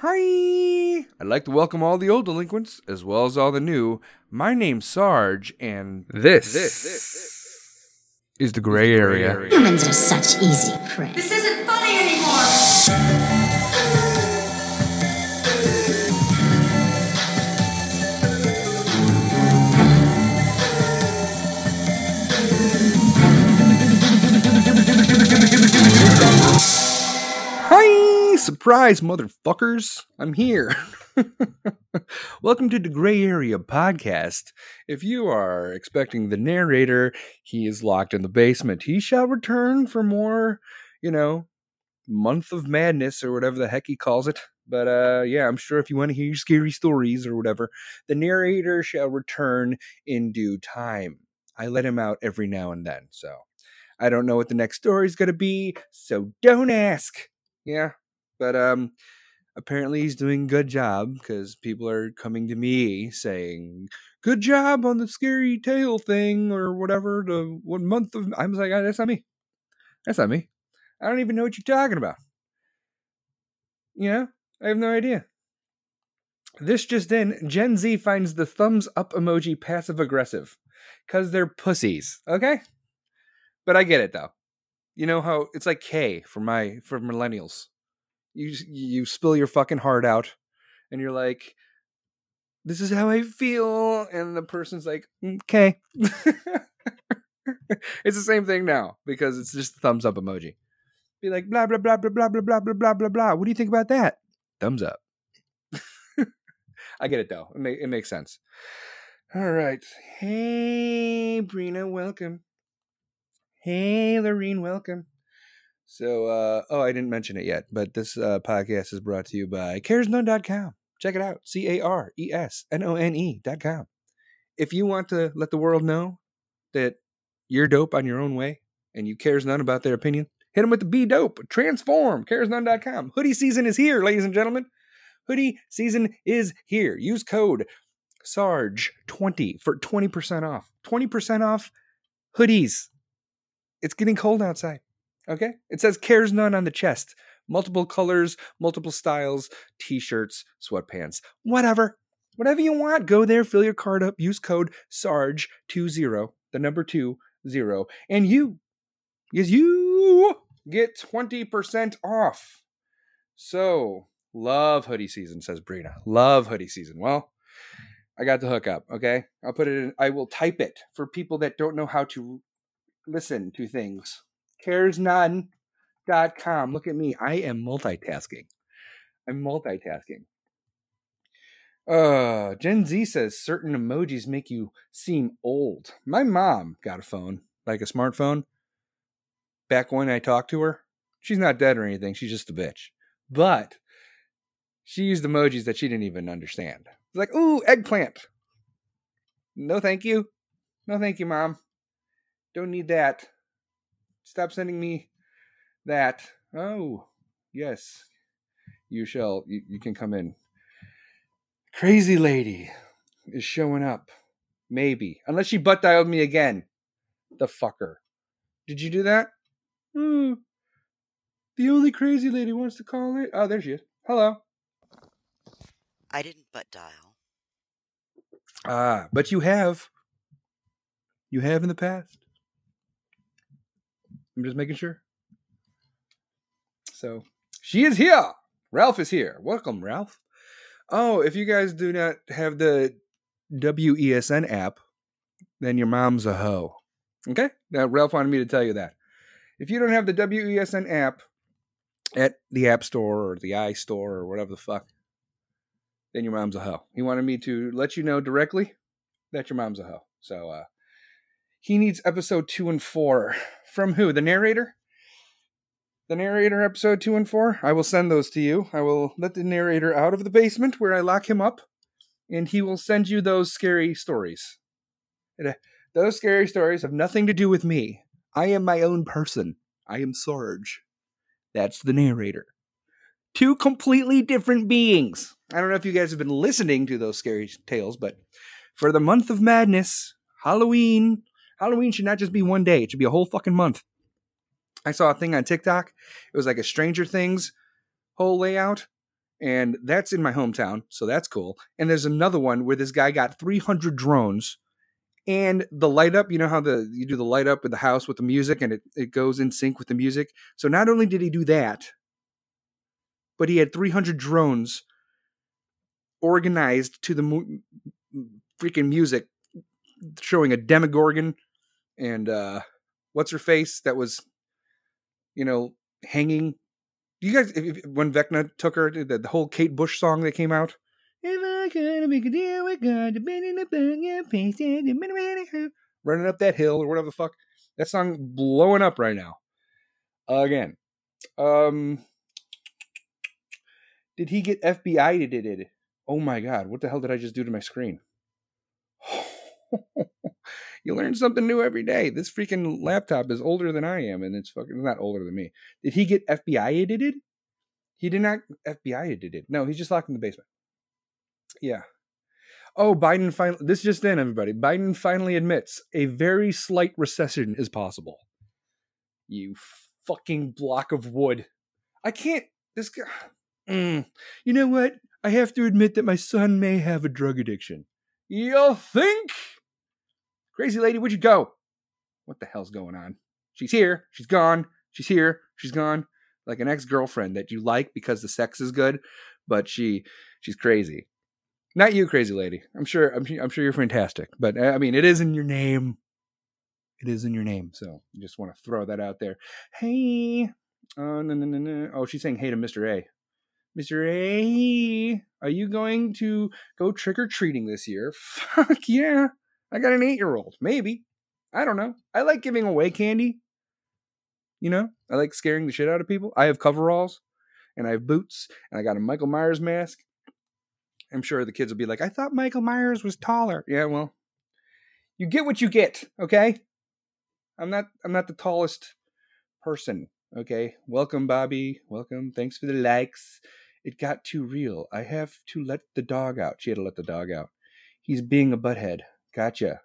Hi! I'd like to welcome all the old delinquents as well as all the new. My name's Sarge, and this, this is the gray area. Humans are such easy prey. This isn't funny anymore! Surprise, motherfuckers! I'm here. Welcome to the Gray Area Podcast. If you are expecting the narrator, he is locked in the basement. He shall return for more, you know, month of madness or whatever the heck he calls it. But uh yeah, I'm sure if you want to hear scary stories or whatever, the narrator shall return in due time. I let him out every now and then, so I don't know what the next story is going to be, so don't ask. Yeah, but um, apparently he's doing good job because people are coming to me saying, "Good job on the scary tale thing" or whatever. The one month of I'm like, "Ah, "That's not me. That's not me. I don't even know what you're talking about." You know, I have no idea. This just in, Gen Z finds the thumbs up emoji passive aggressive because they're pussies. Okay, but I get it though. You know how it's like K for my for millennials. You you spill your fucking heart out, and you're like, "This is how I feel," and the person's like, "Okay." it's the same thing now because it's just the thumbs up emoji. Be like, blah blah blah blah blah blah blah blah blah blah blah. What do you think about that? Thumbs up. I get it though. It, ma- it makes sense. All right. Hey, Brina, welcome. Hey, Lorene, welcome. So, uh, oh, I didn't mention it yet, but this uh, podcast is brought to you by caresnone.com. Check it out. C A R E S N O N E.com. If you want to let the world know that you're dope on your own way and you cares none about their opinion, hit them with the be dope. Transform. Caresnone.com. Hoodie season is here, ladies and gentlemen. Hoodie season is here. Use code SARGE20 for 20% off. 20% off hoodies. It's getting cold outside. Okay? It says cares none on the chest. Multiple colors, multiple styles, t shirts, sweatpants, whatever. Whatever you want, go there, fill your card up, use code SARGE20, the number two, zero, and you, yes, you get 20% off. So, love hoodie season, says Brina. Love hoodie season. Well, I got the hookup, okay? I'll put it in, I will type it for people that don't know how to listen to things. Caresnone.com. Look at me. I am multitasking. I'm multitasking. Uh, Gen Z says certain emojis make you seem old. My mom got a phone, like a smartphone, back when I talked to her. She's not dead or anything. She's just a bitch. But she used emojis that she didn't even understand. Like, ooh, eggplant. No, thank you. No, thank you, mom. Don't need that. Stop sending me that. Oh, yes. You shall. You, you can come in. Crazy lady is showing up. Maybe. Unless she butt dialed me again. The fucker. Did you do that? Hmm. The only crazy lady wants to call it. Oh, there she is. Hello. I didn't butt dial. Ah, but you have. You have in the past. I'm just making sure. So she is here. Ralph is here. Welcome, Ralph. Oh, if you guys do not have the WESN app, then your mom's a hoe. Okay? Now, Ralph wanted me to tell you that. If you don't have the WESN app at the App Store or the iStore or whatever the fuck, then your mom's a hoe. He wanted me to let you know directly that your mom's a hoe. So, uh, he needs episode two and four. From who? The narrator? The narrator, episode two and four? I will send those to you. I will let the narrator out of the basement where I lock him up, and he will send you those scary stories. Uh, those scary stories have nothing to do with me. I am my own person. I am Sarge. That's the narrator. Two completely different beings. I don't know if you guys have been listening to those scary tales, but for the month of madness, Halloween, Halloween should not just be one day, it should be a whole fucking month. I saw a thing on TikTok. It was like a Stranger Things whole layout. and that's in my hometown, so that's cool. And there's another one where this guy got 300 drones, and the light up. You know how the you do the light up in the house with the music, and it it goes in sync with the music. So not only did he do that, but he had 300 drones organized to the freaking music, showing a Demogorgon and uh, what's her face that was, you know, hanging. You guys, if, if, when Vecna took her, the, the whole Kate Bush song that came out. If I could make a deal with God, and bend around the- running up that hill or whatever the fuck. That song blowing up right now. Again. Um did he get FBI did it? Oh my god, what the hell did I just do to my screen? you learn something new every day. This freaking laptop is older than I am, and it's fucking not older than me. Did he get FBI edited? He did not FBI edited. No, he's just locked in the basement. Yeah. Oh, Biden finally. This just in, everybody. Biden finally admits a very slight recession is possible. You fucking block of wood. I can't. This guy. Mm. You know what? I have to admit that my son may have a drug addiction. You think? Crazy lady, where'd you go? What the hell's going on? She's here. She's gone. She's here. She's gone. Like an ex-girlfriend that you like because the sex is good, but she she's crazy. Not you, crazy lady. I'm sure. I'm, I'm sure you're fantastic. But uh, I mean, it is in your name. It is in your name. So I just want to throw that out there. Hey. Oh no no no no. Oh, she's saying hey to Mr. A. Mr. A, are you going to go trick or treating this year? Fuck yeah. I got an eight year old. Maybe. I don't know. I like giving away candy. You know, I like scaring the shit out of people. I have coveralls and I have boots and I got a Michael Myers mask. I'm sure the kids will be like, I thought Michael Myers was taller. Yeah, well, you get what you get, okay? I'm not I'm not the tallest person, okay? Welcome, Bobby. Welcome. Thanks for the likes. It got too real. I have to let the dog out. She had to let the dog out. He's being a butthead. Gotcha.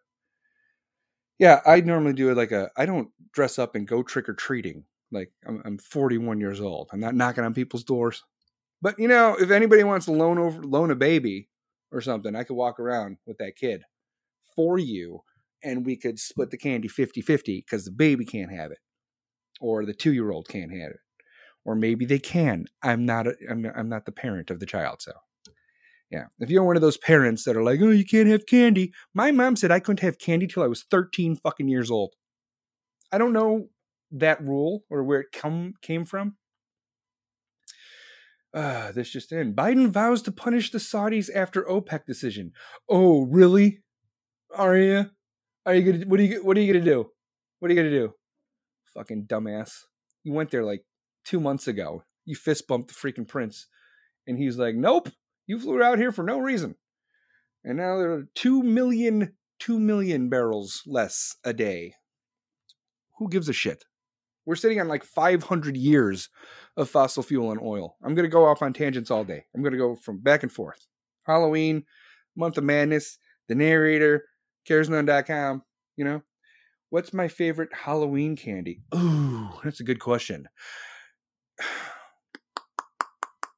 Yeah, I normally do it like a. I don't dress up and go trick or treating. Like I'm, I'm 41 years old. I'm not knocking on people's doors. But you know, if anybody wants to loan over loan a baby or something, I could walk around with that kid for you, and we could split the candy 50-50 because the baby can't have it, or the two year old can't have it or maybe they can. I'm not. A, I'm. I'm not the parent of the child. So, yeah. If you're one of those parents that are like, "Oh, you can't have candy," my mom said I couldn't have candy till I was 13 fucking years old. I don't know that rule or where it come came from. Uh, this just in. Biden vows to punish the Saudis after OPEC decision. Oh, really? Are you? Are you gonna? What are you? What are you gonna do? What are you gonna do? Fucking dumbass. You went there like two months ago. You fist bumped the freaking prince. And he's like, Nope, you flew out here for no reason. And now there are two million, two million barrels less a day. Who gives a shit? We're sitting on like 500 years of fossil fuel and oil. I'm going to go off on tangents all day. I'm going to go from back and forth. Halloween, Month of Madness, The Narrator, CaresNone.com, you know? What's my favorite Halloween candy? Ooh, that's a good question.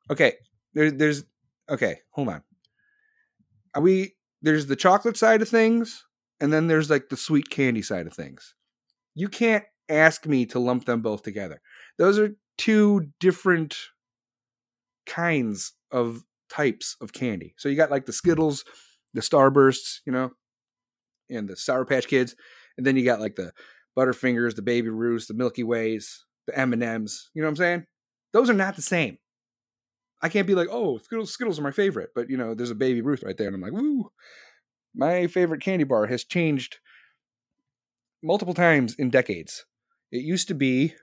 okay, there's there's okay, hold on. Are we there's the chocolate side of things, and then there's like the sweet candy side of things. You can't ask me to lump them both together. Those are two different kinds of types of candy. So you got like the Skittles, the Starbursts, you know, and the Sour Patch Kids, and then you got like the Butterfingers, the Baby Ruths, the Milky Ways, the M and M's. You know what I'm saying? Those are not the same. I can't be like, oh, Skittles, Skittles are my favorite, but you know, there's a Baby Ruth right there, and I'm like, woo. My favorite candy bar has changed multiple times in decades. It used to be,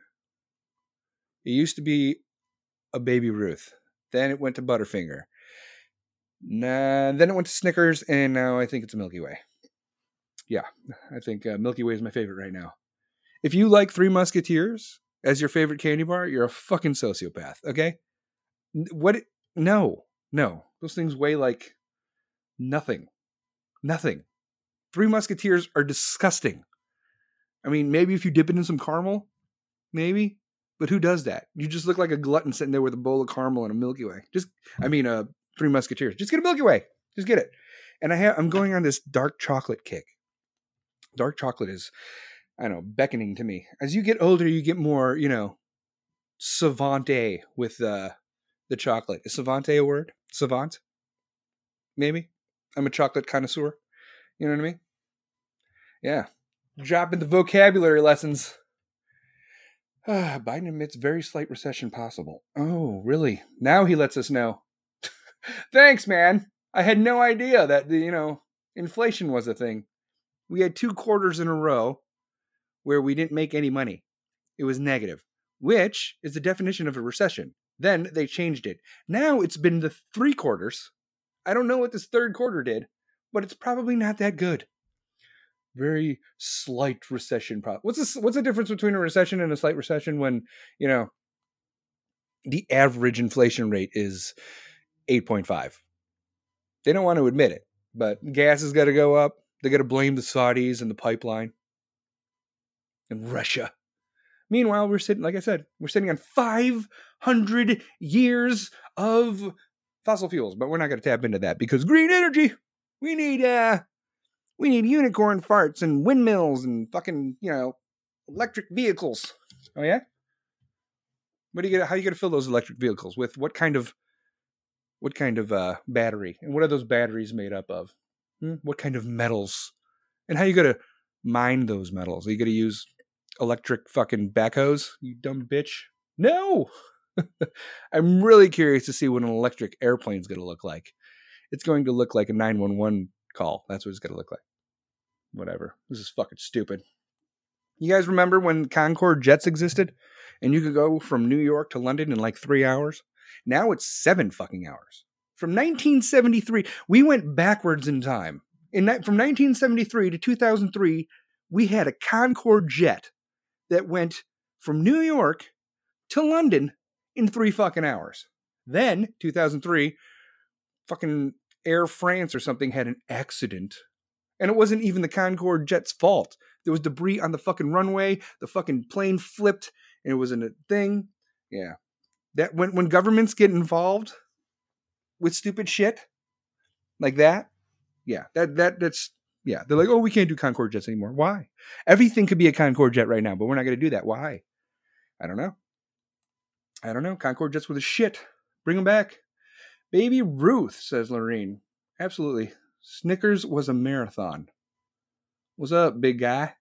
it used to be a Baby Ruth. Then it went to Butterfinger. Nah, then it went to Snickers, and now I think it's a Milky Way. Yeah, I think uh, Milky Way is my favorite right now. If you like Three Musketeers as your favorite candy bar, you're a fucking sociopath. Okay? What? No, no. Those things weigh like nothing. Nothing. Three Musketeers are disgusting. I mean, maybe if you dip it in some caramel, maybe, But who does that? You just look like a glutton sitting there with a bowl of caramel and a Milky Way. Just, I mean, uh, Three Musketeers. Just get a Milky Way. Just get it. And I have, I'm going on this dark chocolate kick. Dark chocolate is, I don't know, beckoning to me. As you get older, you get more, you know, savante with uh, the chocolate. Is savante a word? Savant? Maybe. I'm a chocolate connoisseur. You know what I mean? Yeah. Dropping the vocabulary lessons. Biden admits very slight recession possible. Oh, really? Now he lets us know. Thanks, man. I had no idea that the, you know, inflation was a thing. We had two quarters in a row where we didn't make any money. It was negative, which is the definition of a recession. Then they changed it. Now it's been the three quarters. I don't know what this third quarter did, but it's probably not that good. Very slight recession. Pro- what's this, What's the difference between a recession and a slight recession? When you know the average inflation rate is eight point five. They don't want to admit it, but gas has got to go up. They got to blame the Saudis and the pipeline and Russia. Meanwhile, we're sitting, like I said, we're sitting on 500 years of fossil fuels, but we're not going to tap into that because green energy. We need uh, we need unicorn farts and windmills and fucking you know electric vehicles. Oh yeah. What do you get? How are you going to fill those electric vehicles with? What kind of what kind of uh, battery? And what are those batteries made up of? Hmm? What kind of metals? And how are you going to mine those metals? Are you going to use electric fucking backhoes? You dumb bitch. No. I'm really curious to see what an electric airplane is going to look like. It's going to look like a 911 call. That's what it's going to look like. Whatever. This is fucking stupid. You guys remember when Concorde jets existed and you could go from New York to London in like three hours? Now it's seven fucking hours. From 1973, we went backwards in time. In from 1973 to 2003, we had a Concorde jet that went from New York to London in three fucking hours. Then, 2003, fucking Air France or something had an accident. And it wasn't even the Concorde jet's fault. There was debris on the fucking runway. The fucking plane flipped and it was in a thing. Yeah. That when when governments get involved with stupid shit like that, yeah, that that that's yeah. They're like, oh, we can't do Concorde jets anymore. Why? Everything could be a Concorde jet right now, but we're not going to do that. Why? I don't know. I don't know. Concorde jets with a shit. Bring them back. Baby Ruth, says Lorene. Absolutely. Snickers was a marathon. What's up, big guy?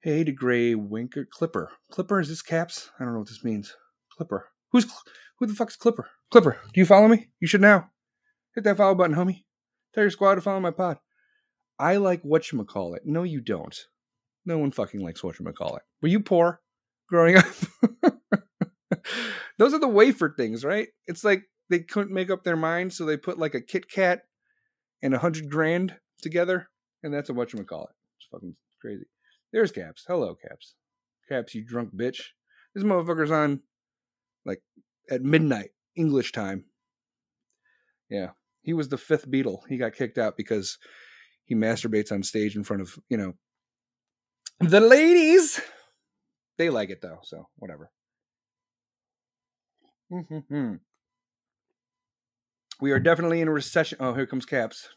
Hey, to Gray Winker Clipper. Clipper, is this caps? I don't know what this means. Clipper. Who's Cl- who the fuck's Clipper? Clipper, do you follow me? You should now. Hit that follow button, homie. Tell your squad to follow my pod. I like whatchamacallit. No, you don't. No one fucking likes whatchamacallit. Were you poor growing up? Those are the wafer things, right? It's like they couldn't make up their mind, so they put like a Kit Kat and a hundred grand together, and that's a whatchamacallit. It's fucking crazy. There's Caps. Hello, Caps. Caps, you drunk bitch. This motherfucker's on like at midnight English time. Yeah, he was the fifth Beatle. He got kicked out because he masturbates on stage in front of you know the ladies. They like it though, so whatever. Mm-hmm. We are definitely in a recession. Oh, here comes Caps.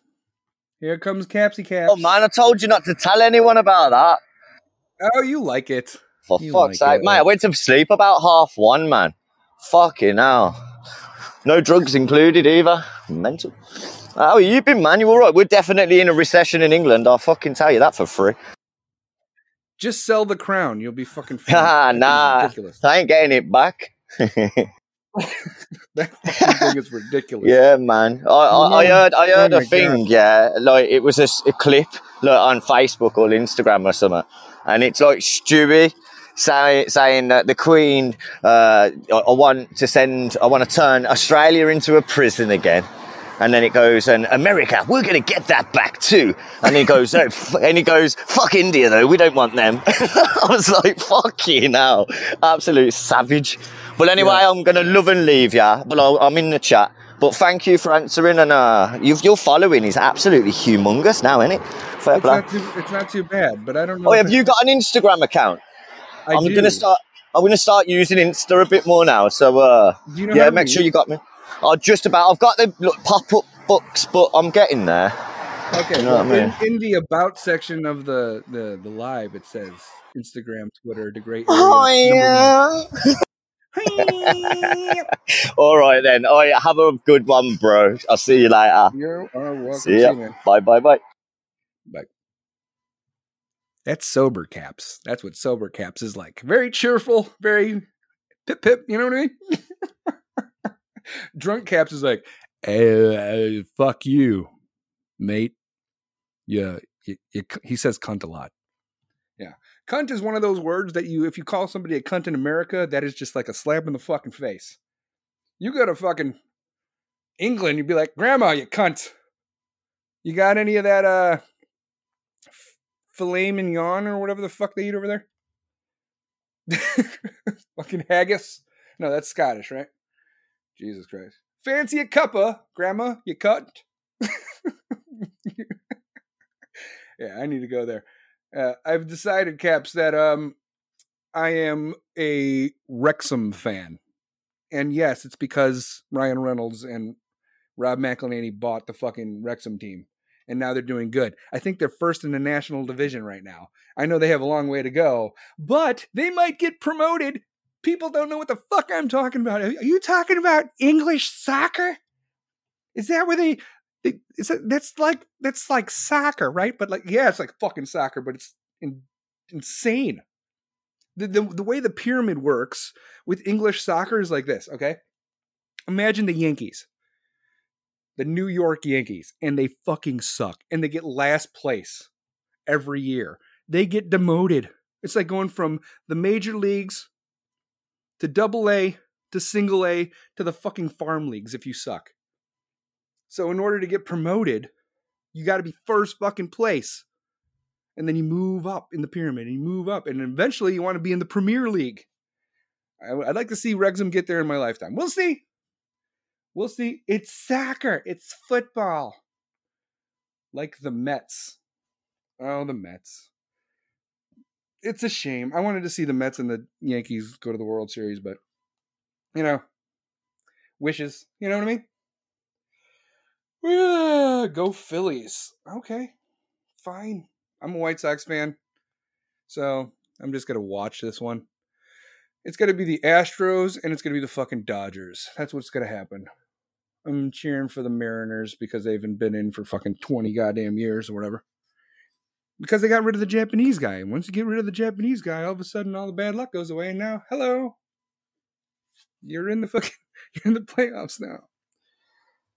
Here comes Capsy Caps. Oh man, I told you not to tell anyone about that. Oh, you like it. For You fuck's like sake, mate, I went to sleep about half one, man. Fucking hell. No drugs included either. Mental. How are you been, man? You alright? We're definitely in a recession in England. I'll fucking tell you that for free. Just sell the crown. You'll be fucking. Ah, That thing is nah. I ain't getting it back. That thing is ridiculous. Yeah, man. I, I, I Oh, heard I heard oh a thing, yeah, like it was a clip like, on Facebook or Instagram or something, and it's like Stewie say, saying that the Queen, uh, I, I want to send, I want to turn Australia into a prison again. And then it goes, and America, we're going to get that back too. And he goes, f-, and he goes, fuck India though, we don't want them. I was like, fuck you now. Absolute savage. But anyway, Yeah. I'm going to love and leave ya. But I'll, I'm in the chat. But thank you for answering, and uh, you've, your following is absolutely humongous now, isn't it? Fair It's play. not, too, it's not too bad, but I don't know. Oh, have you got an Instagram account? I I'm gonna start. I'm gonna start using Insta a bit more now. So uh, you know yeah, make sure you got me. Oh, just about. I've got the look, pop-up books, but I'm getting there. Okay, You know what I well, in, in the about section of the, the the live, it says Instagram, Twitter, the great. Oh yeah. All right then. Oh yeah, have a good one, bro. I'll see you later. You are welcome. See ya. man. Bye, bye, bye. That's sober caps. That's what sober caps is like. Very cheerful, very pip pip. You know what I mean? Drunk caps is like, "Eh, fuck you, mate. Yeah, you, you, he says cunt a lot. Yeah, cunt is one of those words that you, if you call somebody a cunt in America, that is just like a slap in the fucking face. You go to fucking England, you'd be like, Grandma, you cunt. You got any of that uh filet mignon or whatever the fuck they eat over there? fucking haggis? No, that's Scottish, right? Jesus Christ. Fancy a cuppa, Grandma, you cut. yeah, I need to go there. Uh, I've decided, Caps, that um, I am a Wrexham fan, and yes, it's because Ryan Reynolds and Rob McElhenney bought the fucking Wrexham team, and now they're doing good. I think they're first in the national division right now. I know they have a long way to go, but they might get promoted. People don't know what the fuck I'm talking about. Are you talking about English soccer? Is that where they? is that, that's like that's like soccer, right? But like, yeah, it's like fucking soccer, but it's in, insane. The, the the way the pyramid works with English soccer is like this. Okay, imagine the Yankees, the New York Yankees, and they fucking suck, and they get last place every year. They get demoted. It's like going from the major leagues to double A to single A to the fucking farm leagues if you suck. So in order to get promoted, you got to be first fucking place. And then you move up in the pyramid and you move up and eventually you want to be in the Premier League. I, would like to see Wrexham get there in my lifetime. We'll see. We'll see. It's soccer. It's football. Like the Mets. Oh, the Mets. It's a shame. I wanted to see the Mets and the Yankees go to the World Series, but you know, wishes. You know what I mean? Yeah, go Phillies. Okay, fine. I'm a White Sox fan, so I'm just gonna watch this one. It's gonna be the Astros and it's gonna be the fucking Dodgers. That's what's gonna happen. I'm cheering for the Mariners because they've been in for fucking 20 goddamn years or whatever. Because they got rid of the Japanese guy. And once you get rid of the Japanese guy, all of a sudden all the bad luck goes away. And now, hello. You're in the fucking you're in the playoffs now.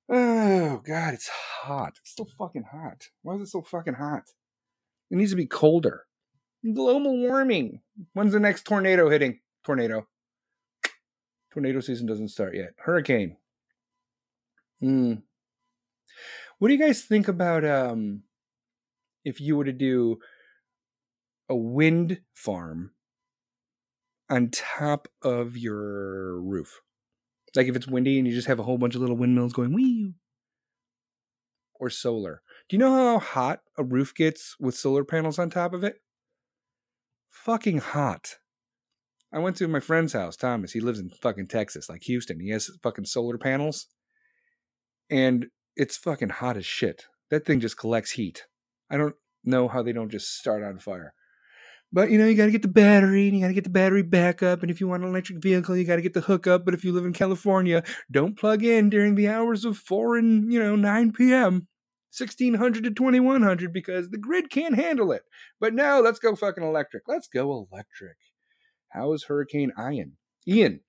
Oh god, it's hot. It's so fucking hot. Why is it so fucking hot? It needs to be colder. Global warming. When's the next tornado hitting? Tornado. Tornado season doesn't start yet. Hurricane. Hmm. What do you guys think about um if you were to do a wind farm on top of your roof? Like if it's windy and you just have a whole bunch of little windmills going wee or solar. Do you know how hot a roof gets with solar panels on top of it? Fucking hot. I went to my friend's house, Thomas. He lives in fucking Texas, like Houston. He has fucking solar panels. And it's fucking hot as shit. That thing just collects heat. I don't know how they don't just start on fire. But you know, you got to get the battery and you got to get the battery backup. And if you want an electric vehicle, you got to get the hookup. But if you live in California, don't plug in during the hours of 4 and, you know, 9 p.m. 1600 to 2100 because the grid can't handle it. But now let's go fucking electric. Let's go electric. How is Hurricane Ian? Ian.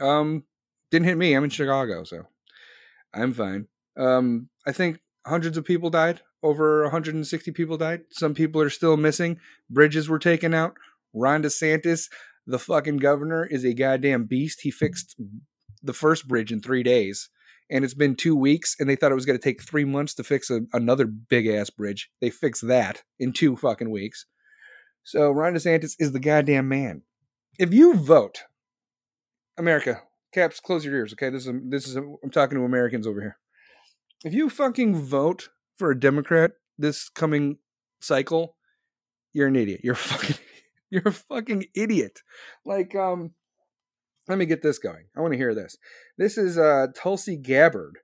Um, didn't hit me. I'm in Chicago, so I'm fine. Um, I think hundreds of people died. Over 160 people died. Some people are still missing. Bridges were taken out. Ron DeSantis, the fucking governor, is a goddamn beast. He fixed the first bridge in three days. And it's been two weeks, and they thought it was going to take three months to fix a, another big ass bridge. They fixed that in two fucking weeks. So Ron DeSantis is the goddamn man. If you vote, America, caps, close your ears, okay? This is this is I'm talking to Americans over here. If you fucking vote for a Democrat this coming cycle, you're an idiot. You're fucking You're a fucking idiot. Like, um, let me get this going. I want to hear this. This is uh Tulsi Gabbard,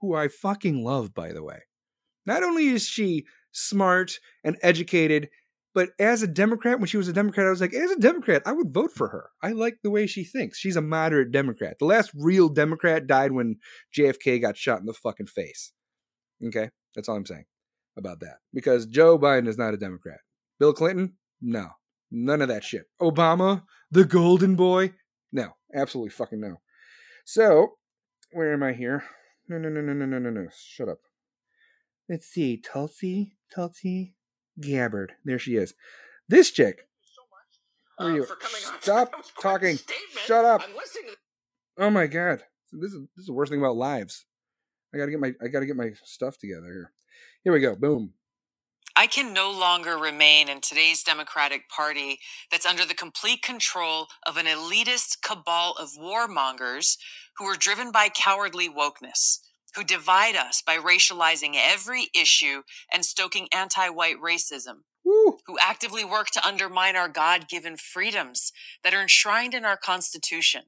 who I fucking love, by the way. Not only is she smart and educated, but as a Democrat, when she was a Democrat, I was like, as a Democrat, I would vote for her. I like the way she thinks. She's a moderate Democrat. The last real Democrat died when JFK got shot in the fucking face. Okay? That's all I'm saying about that. Because Joe Biden is not a Democrat. Bill Clinton? No. None of that shit. Obama? The golden boy? No. Absolutely fucking no. So, where am I here? No, no, no, no, no, no, no, no. Shut up. Let's see. Tulsi? Tulsi? Gabbard. There she is. This chick. Where are you? Stop talking. Shut up. Oh my god. This is this is the worst thing about lives. I gotta get my I gotta get my stuff together here. Here we go. Boom. I can no longer remain in today's Democratic Party that's under the complete control of an elitist cabal of warmongers who are driven by cowardly wokeness, who divide us by racializing every issue and stoking anti white racism, Woo. who actively work to undermine our God given freedoms that are enshrined in our Constitution,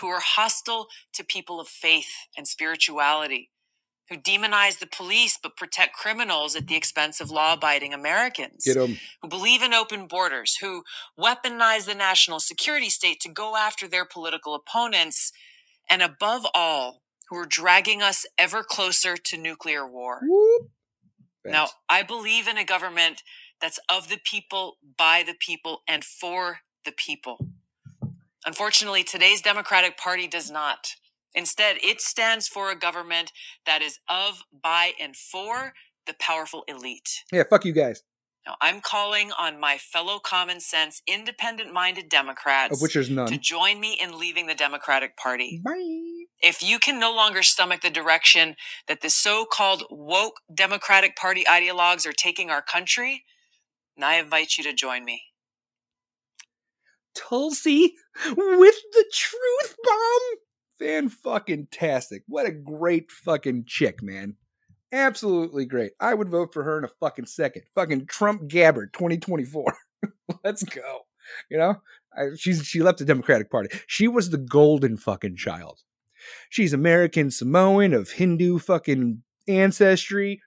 who are hostile to people of faith and spirituality, who demonize the police but protect criminals at the expense of law abiding Americans, Get who believe in open borders, who weaponize the national security state to go after their political opponents, and above all, who are dragging us ever closer to nuclear war. Whoop. Now, I believe in a government that's of the people, by the people, and for the people. Unfortunately, today's Democratic Party does not. Instead, it stands for a government that is of, by, and for the powerful elite. Yeah, fuck you guys. Now, I'm calling on my fellow common sense, independent minded Democrats Of which there's none, to join me in leaving the Democratic Party. Bye. If you can no longer stomach the direction that the so called woke Democratic Party ideologues are taking our country, then I invite you to join me. Tulsi with the truth bomb. Fan fucking tastic. What a great fucking chick, man. Absolutely great. I would vote for her in a fucking second. Fucking Trump Gabbard 2024. Let's go. You know, I, she's she left the Democratic Party. She was the golden fucking child. She's American Samoan of Hindu fucking ancestry.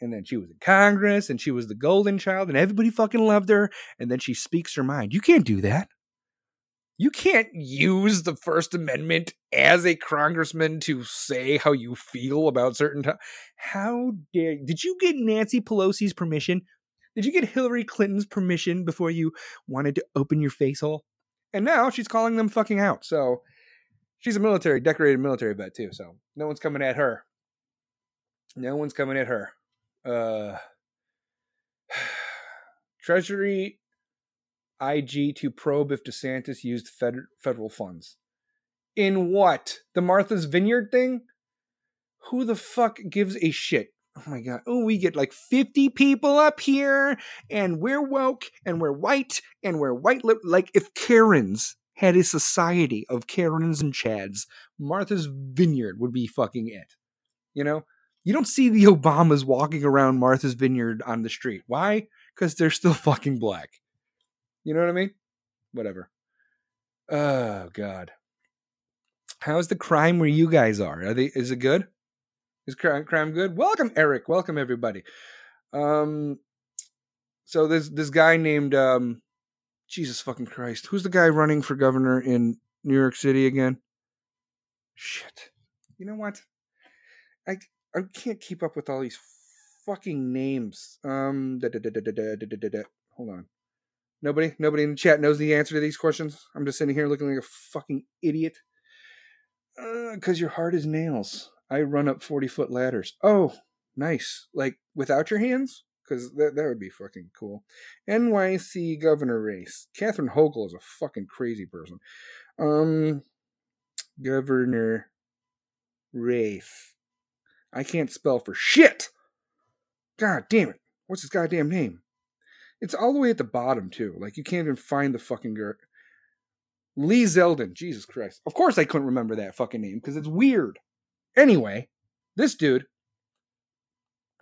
And then she was in Congress and she was the golden child and everybody fucking loved her. And then she speaks her mind. You can't do that. You can't use the First Amendment as a congressman to say how you feel about certain How dare Did you get Nancy Pelosi's permission? Did you get Hillary Clinton's permission before you wanted to open your face hole? And now she's calling them fucking out. So she's a military, decorated military vet too. So no one's coming at her. No one's coming at her. Uh, Treasury IG to probe if DeSantis used fed- federal funds. In what? The Martha's Vineyard thing? Who the fuck gives a shit? Oh my god. Oh, we get like 50 people up here and we're woke and we're white and we're white lip like if Karens had a society of Karens and Chads, Martha's Vineyard would be fucking it. You know? You don't see the Obamas walking around Martha's Vineyard on the street. Why? Because they're still fucking black. You know what I mean? Whatever. Oh God. How's the crime where you guys are? Are they? Is it good? Is crime, good? Welcome, Eric. Welcome everybody. Um. So there's this guy named um, Jesus fucking Christ. Who's the guy running for governor in New York City again? Shit. You know what? I I can't keep up with all these fucking names. Um, hold on. Nobody, nobody in the chat knows the answer to these questions. I'm just sitting here looking like a fucking idiot. Because uh, you're hard as nails. I run up 40 foot ladders. Oh, nice. Like without your hands? Because that, that would be fucking cool. NYC governor race. Catherine Hochul is a fucking crazy person. Um, governor race. I can't spell for shit. God damn it. What's his goddamn name? It's all the way at the bottom too. Like you can't even find the fucking girl. Lee Zeldin. Jesus Christ. Of course I couldn't remember that fucking name because it's weird. Anyway, this dude.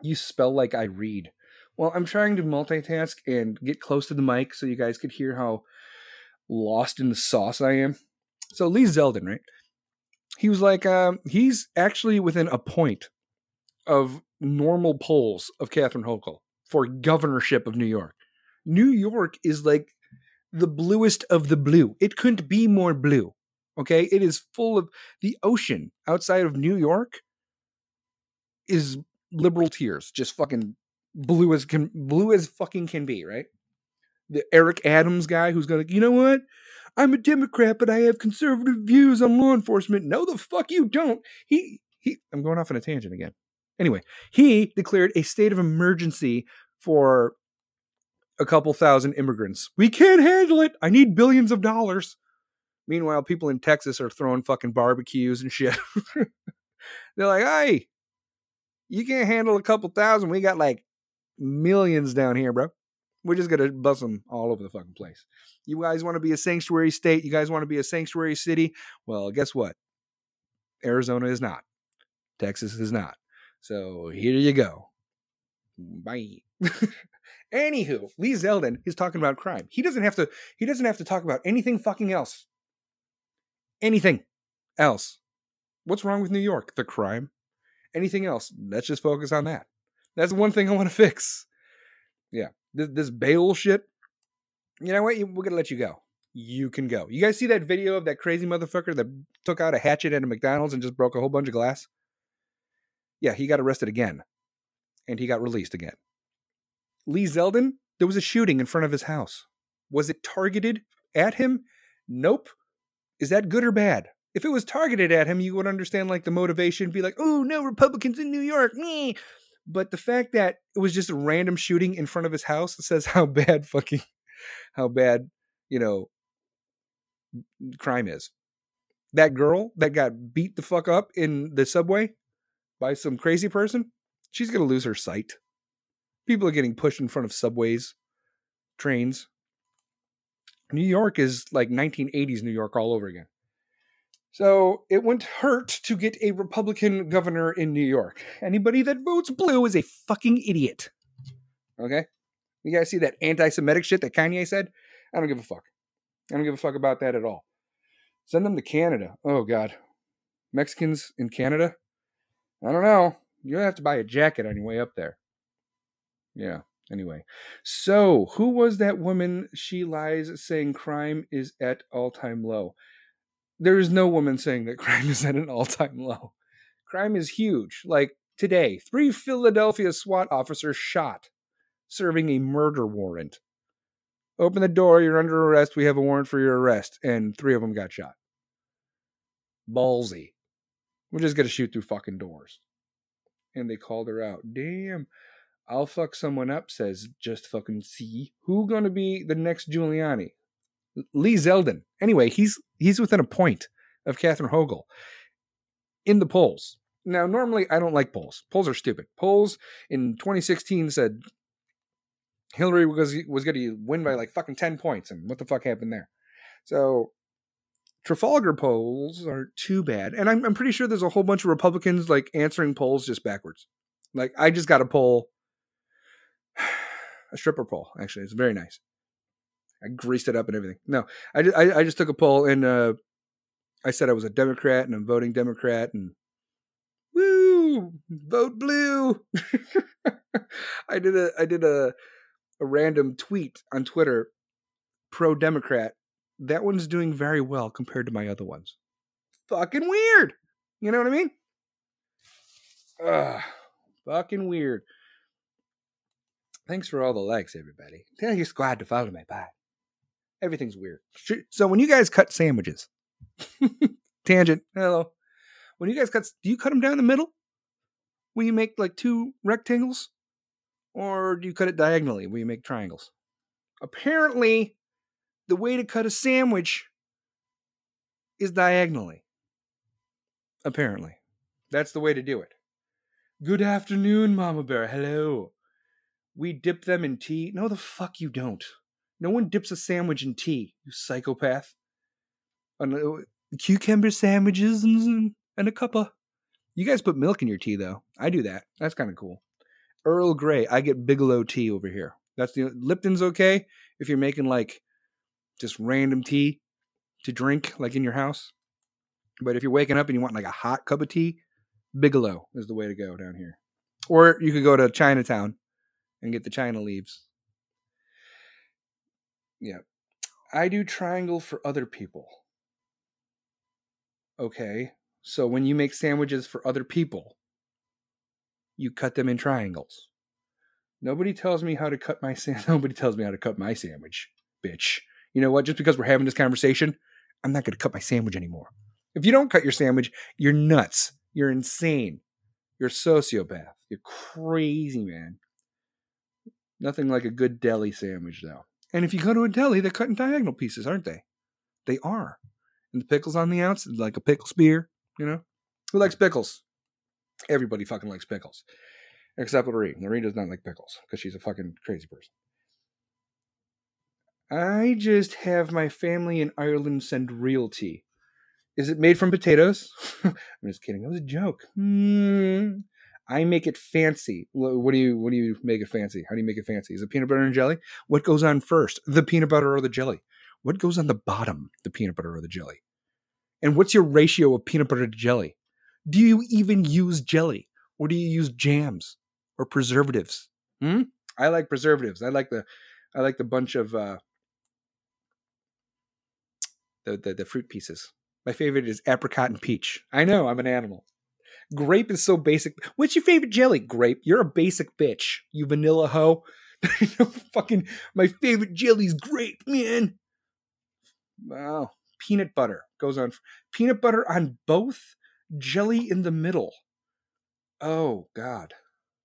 You spell like I read. Well, I'm trying to multitask and get close to the mic so you guys could hear how lost in the sauce I am. So Lee Zeldin, right? He was like, um, he's actually within a point of normal polls of Catherine Hochul for governorship of New York. New York is like the bluest of the blue. It couldn't be more blue. Okay, it is full of the ocean outside of New York is liberal tears, just fucking blue as can blue as fucking can be, right? The Eric Adams guy who's gonna, you know what? I'm a Democrat, but I have conservative views on law enforcement. No, the fuck you don't. He he. I'm going off on a tangent again. Anyway, he declared a state of emergency for a couple thousand immigrants. We can't handle it. I need billions of dollars. Meanwhile, people in Texas are throwing fucking barbecues and shit. They're like, hey, you can't handle a couple thousand. We got like millions down here, bro. We're just gonna bust them all over the fucking place. You guys want to be a sanctuary state? You guys want to be a sanctuary city? Well, guess what? Arizona is not. Texas is not. So here you go. Bye. Anywho, Lee Zeldin is talking about crime. He doesn't have to. He doesn't have to talk about anything fucking else. Anything else. What's wrong with New York? The crime. Anything else? Let's just focus on that. That's one thing I want to fix. Yeah, this, this bail shit. You know what? We're gonna let you go. You can go. You guys see that video of that crazy motherfucker that took out a hatchet at a McDonald's and just broke a whole bunch of glass? Yeah, he got arrested again, and he got released again. Lee Zeldin, there was a shooting in front of his house. Was it targeted at him? Nope. Is that good or bad? If it was targeted at him, you would understand like the motivation, be like, oh no, Republicans in New York, me. But the fact that it was just a random shooting in front of his house says how bad fucking how bad, you know, crime is. That girl that got beat the fuck up in the subway by some crazy person, she's gonna lose her sight. People are getting pushed in front of subways, trains. New York is like 1980s New York all over again. So it wouldn't hurt to get a Republican governor in New York. Anybody that votes blue is a fucking idiot. Okay? You guys see that anti Semitic shit that Kanye said? I don't give a fuck. I don't give a fuck about that at all. Send them to Canada. Oh, God. Mexicans in Canada? I don't know. You'll have to buy a jacket on your way up there. Yeah. Anyway, so who was that woman? She lies saying crime is at all time low. There is no woman saying that crime is at an all time low. Crime is huge. Like today, three Philadelphia SWAT officers shot serving a murder warrant. Open the door, you're under arrest. We have a warrant for your arrest. And three of them got shot. Ballsy. We're just to shoot through fucking doors. And they called her out. Damn. I'll fuck someone up, says just fucking see. Who gonna be the next Giuliani? Lee Zeldin. Anyway, he's he's within a point of Catherine Hochul in the polls. Now, normally I don't like polls. Polls are stupid. Polls in 2016 said Hillary was was going to win by like fucking 10 points, and what the fuck happened there? So Trafalgar polls aren't too bad, and I'm I'm pretty sure there's a whole bunch of Republicans like answering polls just backwards. Like I just got a poll a stripper poll, Actually, it's very nice. I greased it up and everything. No, I just, I, I just took a poll and uh, I said I was a Democrat and I'm voting Democrat and woo, vote blue. I did a I did a a random tweet on Twitter, pro Democrat. That one's doing very well compared to my other ones. Fucking weird. You know what I mean? Ugh, fucking weird. Thanks for all the likes, everybody. Tell your squad to follow my pie. Everything's weird. So when you guys cut sandwiches, tangent, hello. When you guys cut, do you cut them down the middle? When you make like two rectangles? Or do you cut it diagonally when you make triangles? Apparently, the way to cut a sandwich is diagonally. Apparently. That's the way to do it. Good afternoon, Mama Bear. Hello we dip them in tea. No, the fuck you don't. No one dips a sandwich in tea, you psychopath. Uh, cucumber sandwiches and, a cup of. You guys put milk in your tea, though. I do that. That's kind of cool. Earl Grey. I get Bigelow tea over here. That's the Lipton's okay if you're making like just random tea to drink, like in your house. But if you're waking up and you want like a hot cup of tea, Bigelow is the way to go down here. Or you could go to Chinatown and get the China leaves. Yeah. I do triangle for other people. Okay. So when you make sandwiches for other people, you cut them in triangles. Nobody tells me how to cut my sand. Nobody tells me how to cut my sandwich, bitch. You know what? Just because we're having this conversation, I'm not going to cut my sandwich anymore. If you don't cut your sandwich, you're nuts. You're insane. You're a sociopath. You're crazy, man. Nothing like a good deli sandwich, though. And if you go to a deli, they're cutting diagonal pieces, aren't they? They are. And the pickles on the outside, like a pickle spear, you know? Who likes pickles? Everybody fucking likes pickles. Except Lorene. Lorene does not like pickles because she's a fucking crazy person. I just have my family in Ireland send real tea. Is it made from potatoes? I'm just kidding. That was a joke. Mm, I make it fancy. What do you what do you make it fancy? How do you make it fancy? Is it peanut butter and jelly? What goes on first? The peanut butter or the jelly? What goes on the bottom? The peanut butter or the jelly? And what's your ratio of peanut butter to jelly? Do you even use jelly? Or do you use jams or preservatives? Hmm? I like preservatives. I like the I like the bunch of uh the, the, the fruit pieces. My favorite is apricot and peach. I know, I'm an animal. Grape is so basic. What's your favorite jelly? Grape. You're a basic bitch. You vanilla hoe. fucking my favorite jelly's grape, man. Wow. Peanut butter goes on. Peanut butter on both, jelly in the middle. Oh God.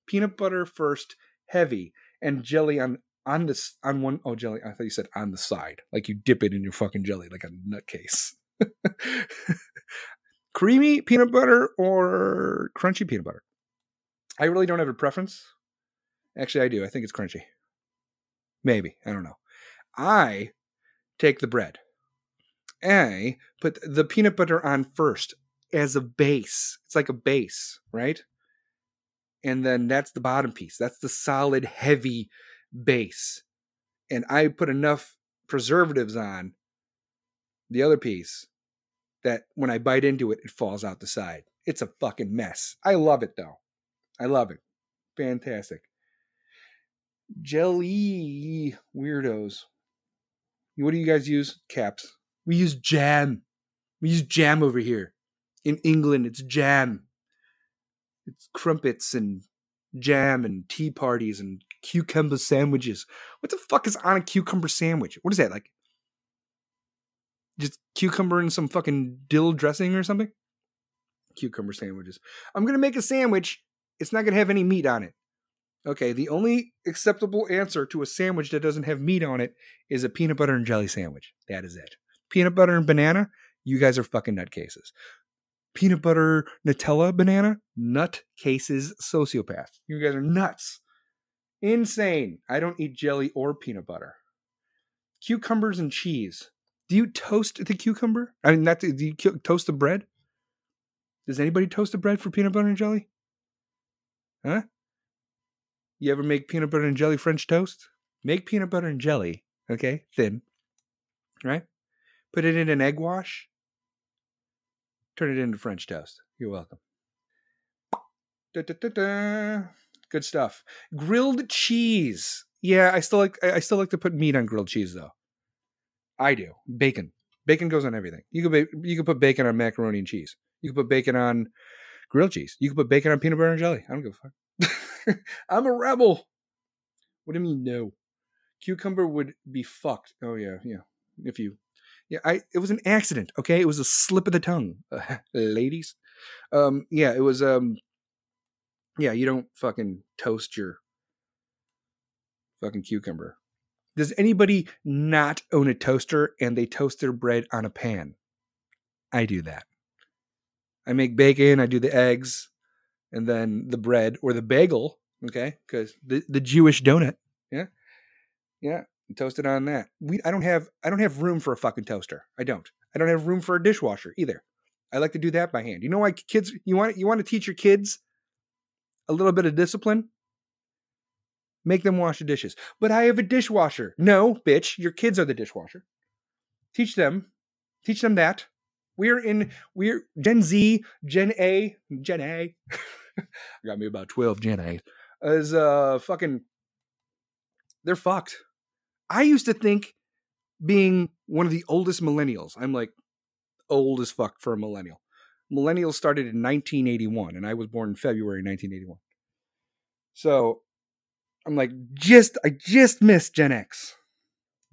Peanut butter first, heavy, and jelly on on this on one oh jelly. I thought you said on the side, like you dip it in your fucking jelly like a nutcase. Creamy peanut butter or crunchy peanut butter? I really don't have a preference. Actually, I do. I think it's crunchy. Maybe. I don't know. I take the bread. I put the peanut butter on first as a base. It's like a base, right? And then that's the bottom piece. That's the solid, heavy base. And I put enough preservatives on the other piece that when I bite into it, it falls out the side. It's a fucking mess. I love it though. I love it. Fantastic. Jelly weirdos. What do you guys use? Caps. We use jam. We use jam over here. In England, it's jam. It's crumpets and jam and tea parties and cucumber sandwiches. What the fuck is on a cucumber sandwich? What is that like? Just cucumber and some fucking dill dressing or something? Cucumber sandwiches. I'm gonna make a sandwich. It's not gonna have any meat on it. Okay, the only acceptable answer to a sandwich that doesn't have meat on it is a peanut butter and jelly sandwich. That is it. Peanut butter and banana, you guys are fucking nutcases. Peanut butter Nutella banana, nutcases sociopath. You guys are nuts. Insane. I don't eat jelly or peanut butter. Cucumbers and cheese. Do you toast the cucumber? I mean, not do you toast the bread? Does anybody toast the bread for peanut butter and jelly? Huh? You ever make peanut butter and jelly French toast? Make peanut butter and jelly, okay, thin, right? Put it in an egg wash. Turn it into French toast. You're welcome. Da, da, da, Good stuff. Grilled cheese. Yeah, I still like I still like to put meat on grilled cheese though. I do. Bacon. Bacon goes on everything. You could you could put bacon on macaroni and cheese. You could put bacon on grilled cheese. You could put bacon on peanut butter and jelly. I don't give a fuck. I'm a rebel. What do you mean no? Cucumber would be fucked. Oh yeah, yeah. If you yeah, I it was an accident, okay? It was a slip of the tongue. Ladies. Um yeah, it was um yeah, you don't fucking toast your fucking cucumber. Does anybody not own a toaster and they toast their bread on a pan? I do that. I make bacon, I do the eggs, and then the bread or the bagel, okay? Because the, the Jewish donut, yeah, yeah, toast it on that. We I don't have I don't have room for a fucking toaster. I don't. I don't have room for a dishwasher either. I like to do that by hand. You know why kids? You want you want to teach your kids a little bit of discipline? Make them wash the dishes. But I have a dishwasher. No, bitch, your kids are the dishwasher. Teach them. Teach them that. We're in we're Gen Z, Gen A, Gen A. Got me about 12 Gen A. Is uh fucking they're fucked. I used to think being one of the oldest millennials. I'm like old as fuck for a millennial. Millennials started in 1981 and I was born in February 1981. So I'm like just I just missed Gen X.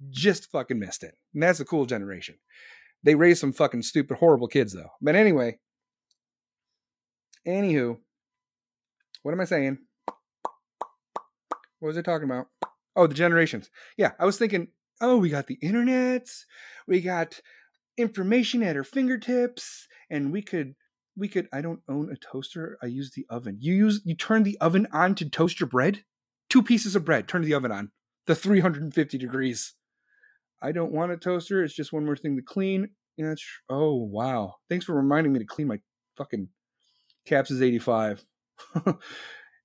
Just fucking missed it. And that's a cool generation. They raised some fucking stupid horrible kids though. But anyway, anywho, what am I saying? What was I talking about? Oh, the generations. Yeah, I was thinking, oh, we got the internet, we got information at our fingertips, and we could we could I don't own a toaster. I use the oven. You use you turn the oven on to toast your bread? Two pieces of bread, turn the oven on. The 350 degrees. I don't want a toaster. It's just one more thing to clean. Oh wow. Thanks for reminding me to clean my fucking caps is 85. uh,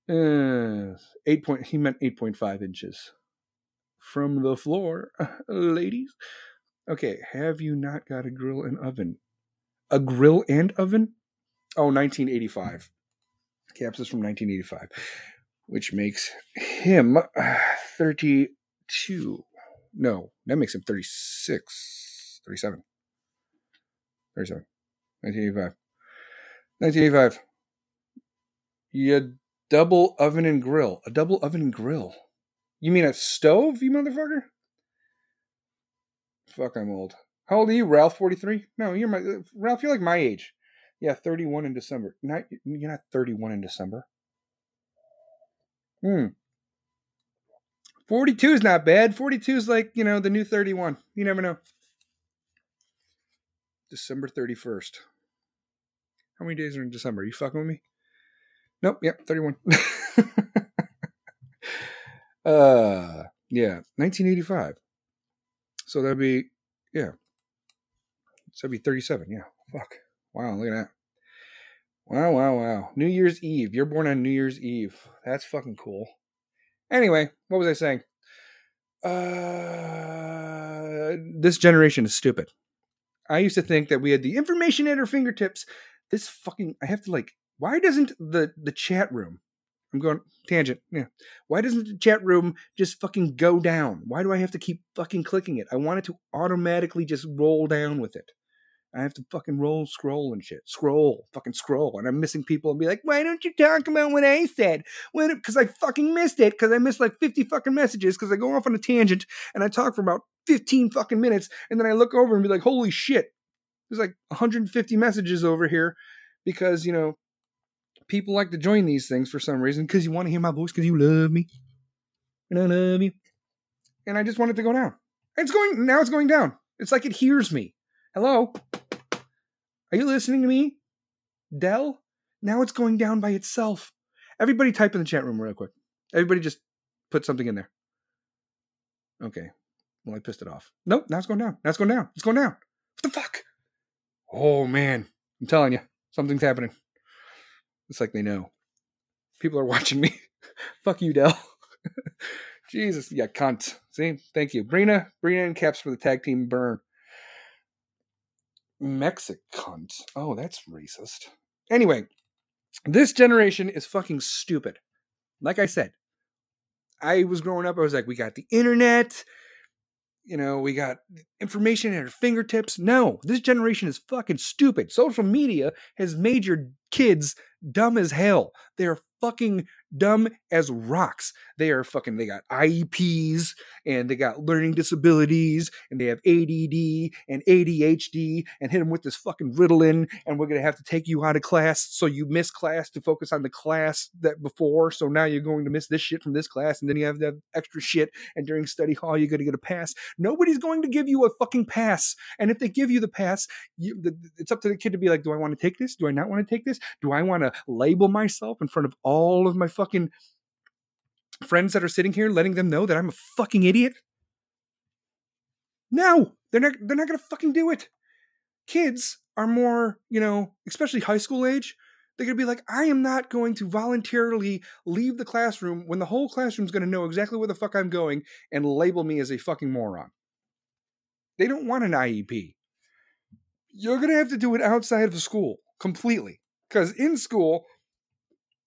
8 point he meant 8.5 inches from the floor, ladies. Okay, have you not got a grill and oven? A grill and oven? Oh, 1985. Caps is from 1985, which makes him 32. No, that makes him 36, 37. 37. 1985. 1985. You double oven and grill. A double oven and grill. You mean a stove, you motherfucker? Fuck, I'm old. How old are you, Ralph? 43? No, you're my Ralph. You're like my age. Yeah, 31 in December. Not you're not 31 in December. Hmm. 42 is not bad. 42 is like, you know, the new 31. You never know. December 31st. How many days are in December? Are you fucking with me? Nope, yep, 31. uh yeah, 1985. So that'd be yeah. So that'd be 37. Yeah. Fuck. Wow, look at that. Wow, wow, wow. New Year's Eve. You're born on New Year's Eve. That's fucking cool. Anyway, what was I saying? Uh, this generation is stupid. I used to think that we had the information at our fingertips. This fucking I have to like why doesn't the the chat room I'm going tangent. Yeah. Why doesn't the chat room just fucking go down? Why do I have to keep fucking clicking it? I want it to automatically just roll down with it. I have to fucking roll, scroll and shit. Scroll, fucking scroll. And I'm missing people and be like, why don't you talk about what I said? Because I fucking missed it. Because I missed like 50 fucking messages. Because I go off on a tangent and I talk for about 15 fucking minutes. And then I look over and be like, holy shit. There's like 150 messages over here. Because, you know, people like to join these things for some reason. Because you want to hear my voice. Because you love me. And I love you. And I just want it to go down. It's going, now it's going down. It's like it hears me. Hello? Are you listening to me? Dell? Now it's going down by itself. Everybody type in the chat room real quick. Everybody just put something in there. Okay. Well, I pissed it off. Nope, now it's going down. Now it's going down. It's going down. What the fuck? Oh, man. I'm telling you, something's happening. It's like they know. People are watching me. fuck you, Dell. Jesus, yeah, cunt. See? Thank you. Brina, Brina and Caps for the tag team burn. Mexicunt. Oh, that's racist. Anyway, this generation is fucking stupid. Like I said, I was growing up, I was like, we got the internet, you know, we got information at our fingertips. No, this generation is fucking stupid. Social media has made your kids dumb as hell. They're fucking dumb as rocks. They are fucking, they got IEPs and they got learning disabilities and they have ADD and ADHD and hit them with this fucking Ritalin and we're going to have to take you out of class so you miss class to focus on the class that before. So now you're going to miss this shit from this class and then you have that extra shit and during study hall you're going to get a pass. Nobody's going to give you a fucking pass. And if they give you the pass, you, the, it's up to the kid to be like, do I want to take this? Do I not want to take this? Do I want to label myself in front of all of my fucking friends that are sitting here, letting them know that I'm a fucking idiot? No, they're not. They're not gonna fucking do it. Kids are more, you know, especially high school age. They're to be like, I am not going to voluntarily leave the classroom when the whole classroom's to know exactly where the fuck I'm going and label me as a fucking moron. They don't want an IEP. You're to have to do it outside of the school completely. Because in school,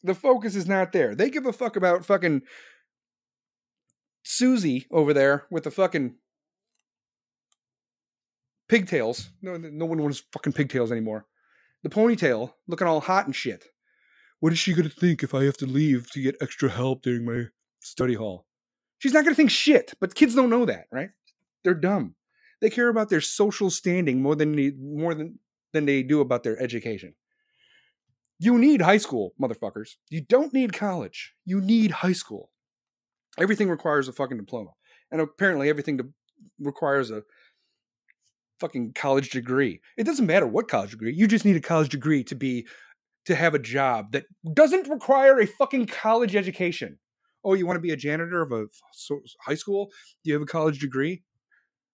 the focus is not there. They give a fuck about fucking Susie over there with the fucking pigtails. No, no one wants fucking pigtails anymore. The ponytail, looking all hot and shit. What is she gonna think if I have to leave to get extra help during my study hall? She's not gonna think shit. But kids don't know that, right? They're dumb. They care about their social standing more than more than than they do about their education. You need high school, motherfuckers. You don't need college. You need high school. Everything requires a fucking diploma. And apparently everything requires a fucking college degree. It doesn't matter what college degree. You just need a college degree to be to have a job that doesn't require a fucking college education. Oh, you want to be a janitor of a high school? Do you have a college degree?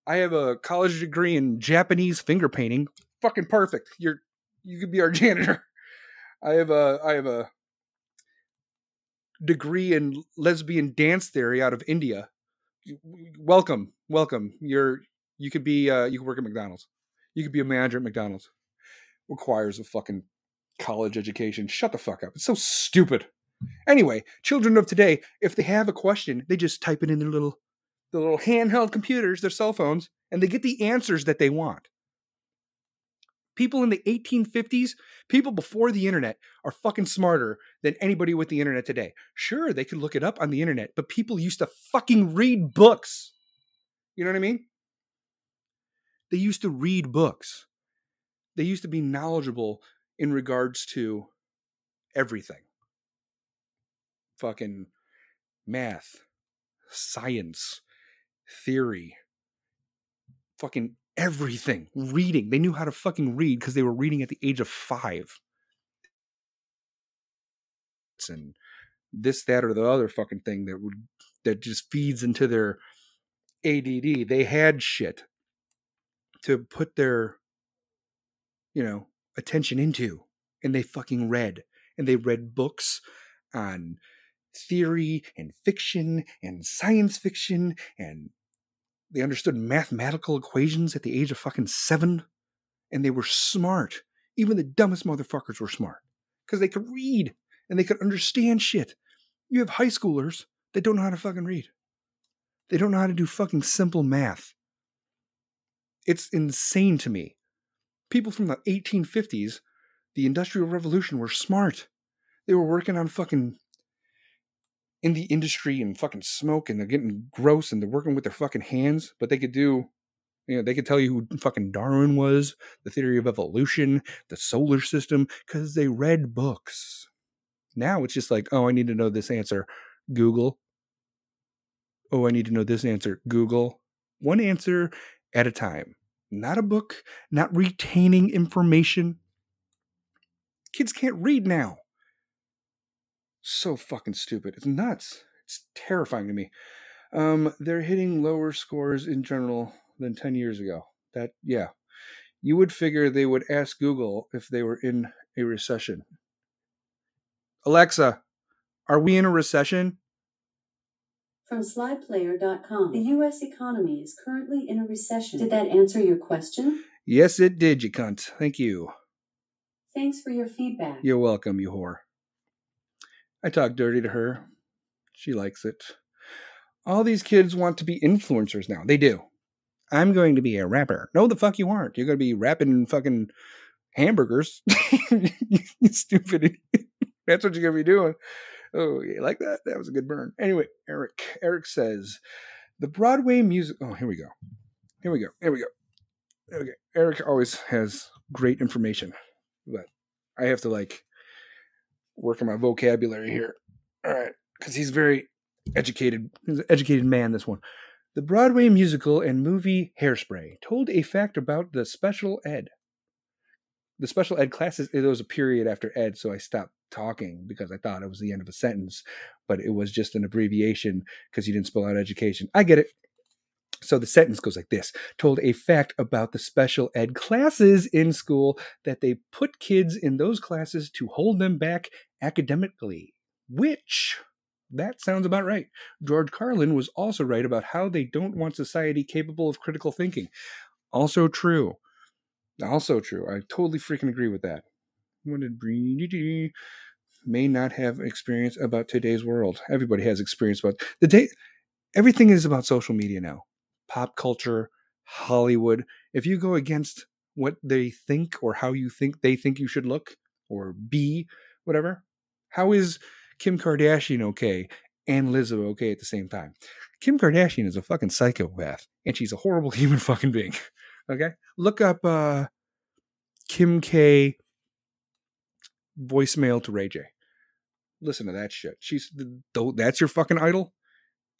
I have a college degree in Japanese finger painting. Fucking perfect. You're you could be our janitor. I have a I have a degree in lesbian dance theory out of India. Welcome, welcome. You're you could be uh, you could work at McDonald's. You could be a manager at McDonald's. Requires a fucking college education. Shut the fuck up. It's so stupid. Anyway, children of today, if they have a question, they just type it in their little the little handheld computers, their cell phones, and they get the answers that they want. People in the 1850s, people before the internet are fucking smarter than anybody with the internet today. Sure, they could look it up on the internet, but people used to fucking read books. You know what I mean? They used to read books. They used to be knowledgeable in regards to everything. Fucking math, science, theory, fucking everything. Reading. They knew how to fucking read because they were reading at the age of five. And this, that, or the other fucking thing that would that just feeds into their ADD. They had shit to put their, you know, attention into, and they fucking read, and they read books on theory and fiction and science fiction and they understood mathematical equations at the age of fucking seven and they were smart. Even the dumbest motherfuckers were smart because they could read and they could understand shit. You have high schoolers that don't know how to fucking read. They don't know how to do fucking simple math. It's insane to me. People from the 1850s the industrial revolution were smart. They were working on fucking in the industry and fucking smoke and they're getting gross and they're working with their fucking hands, but they could do you know, they could tell you who fucking Darwin was, the theory of evolution, the solar system, because they read books. Now it's just like, oh, I need to know this answer. Google. Oh, I need to know this answer. Google. One answer at a time. Not a book, not retaining information. Kids can't read now so fucking stupid. It's nuts. It's terrifying to me. Um, they're hitting lower scores in general than 10 years ago. That, yeah. You would figure they would ask Google if they were in a recession. Alexa, are we in a recession? From slideplayer.com. The U.S. economy is currently in a recession. Did that answer your question? Yes, it did, you cunt. Thank you. Thanks for your feedback. You're welcome, you whore. I talk dirty to her. She likes it. All these kids want to be influencers now. They do. I'm going to be a rapper. No, the fuck you aren't. You're going to be rapping fucking hamburgers. you stupid. That's what you're going to be doing. Oh, you like that? That was a good burn. Anyway, Eric. Eric says the Broadway music. Oh, here we go. Here we go. Here we go. Okay. Eric always has great information, but I have to like working my vocabulary here. All right, because he's very educated. He's an educated man. This one, the Broadway musical and movie Hairspray told a fact about the special ed. The special ed classes. It was a period after ed, so I stopped talking because I thought it was the end of a sentence, but it was just an abbreviation because you didn't spell out education. I get it. So the sentence goes like this told a fact about the special ed classes in school that they put kids in those classes to hold them back academically, which that sounds about right. George Carlin was also right about how they don't want society capable of critical thinking. Also true. Also true. I totally freaking agree with that. What did Bree may not have experience about today's world. Everybody has experience about the day. Everything is about social media now. Pop culture, Hollywood. If you go against what they think or how you think they think you should look or be, whatever, how is Kim Kardashian okay and Lizzo okay at the same time? Kim Kardashian is a fucking psychopath and she's a horrible human fucking being. Okay? Look up uh Kim K voicemail to Ray J. Listen to that shit. She's that's your fucking idol.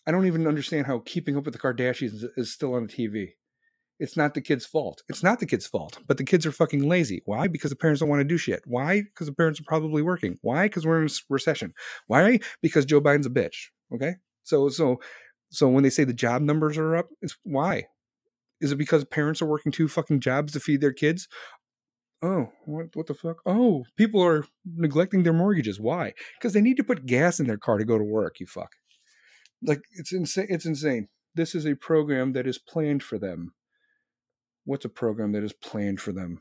I don't even understand how Keeping Up with the Kardashians is still on the TV. It's not the kid's fault. It's not the kid's fault, but the kids are fucking lazy. Why? Because the parents don't want to do shit. Why? Because the parents are probably working. Why? Because we're in a recession. Why? Because Joe Biden's a bitch. Okay. So so so when they say the job numbers are up, it's why? Is it because parents are working two fucking jobs to feed their kids? Oh, what what the fuck? Oh, people are neglecting their mortgages. Why? Because they need to put gas in their car to go to work. You fuck. Like it's insane. It's insane. This is a program that is planned for them. What's a program that is planned for them?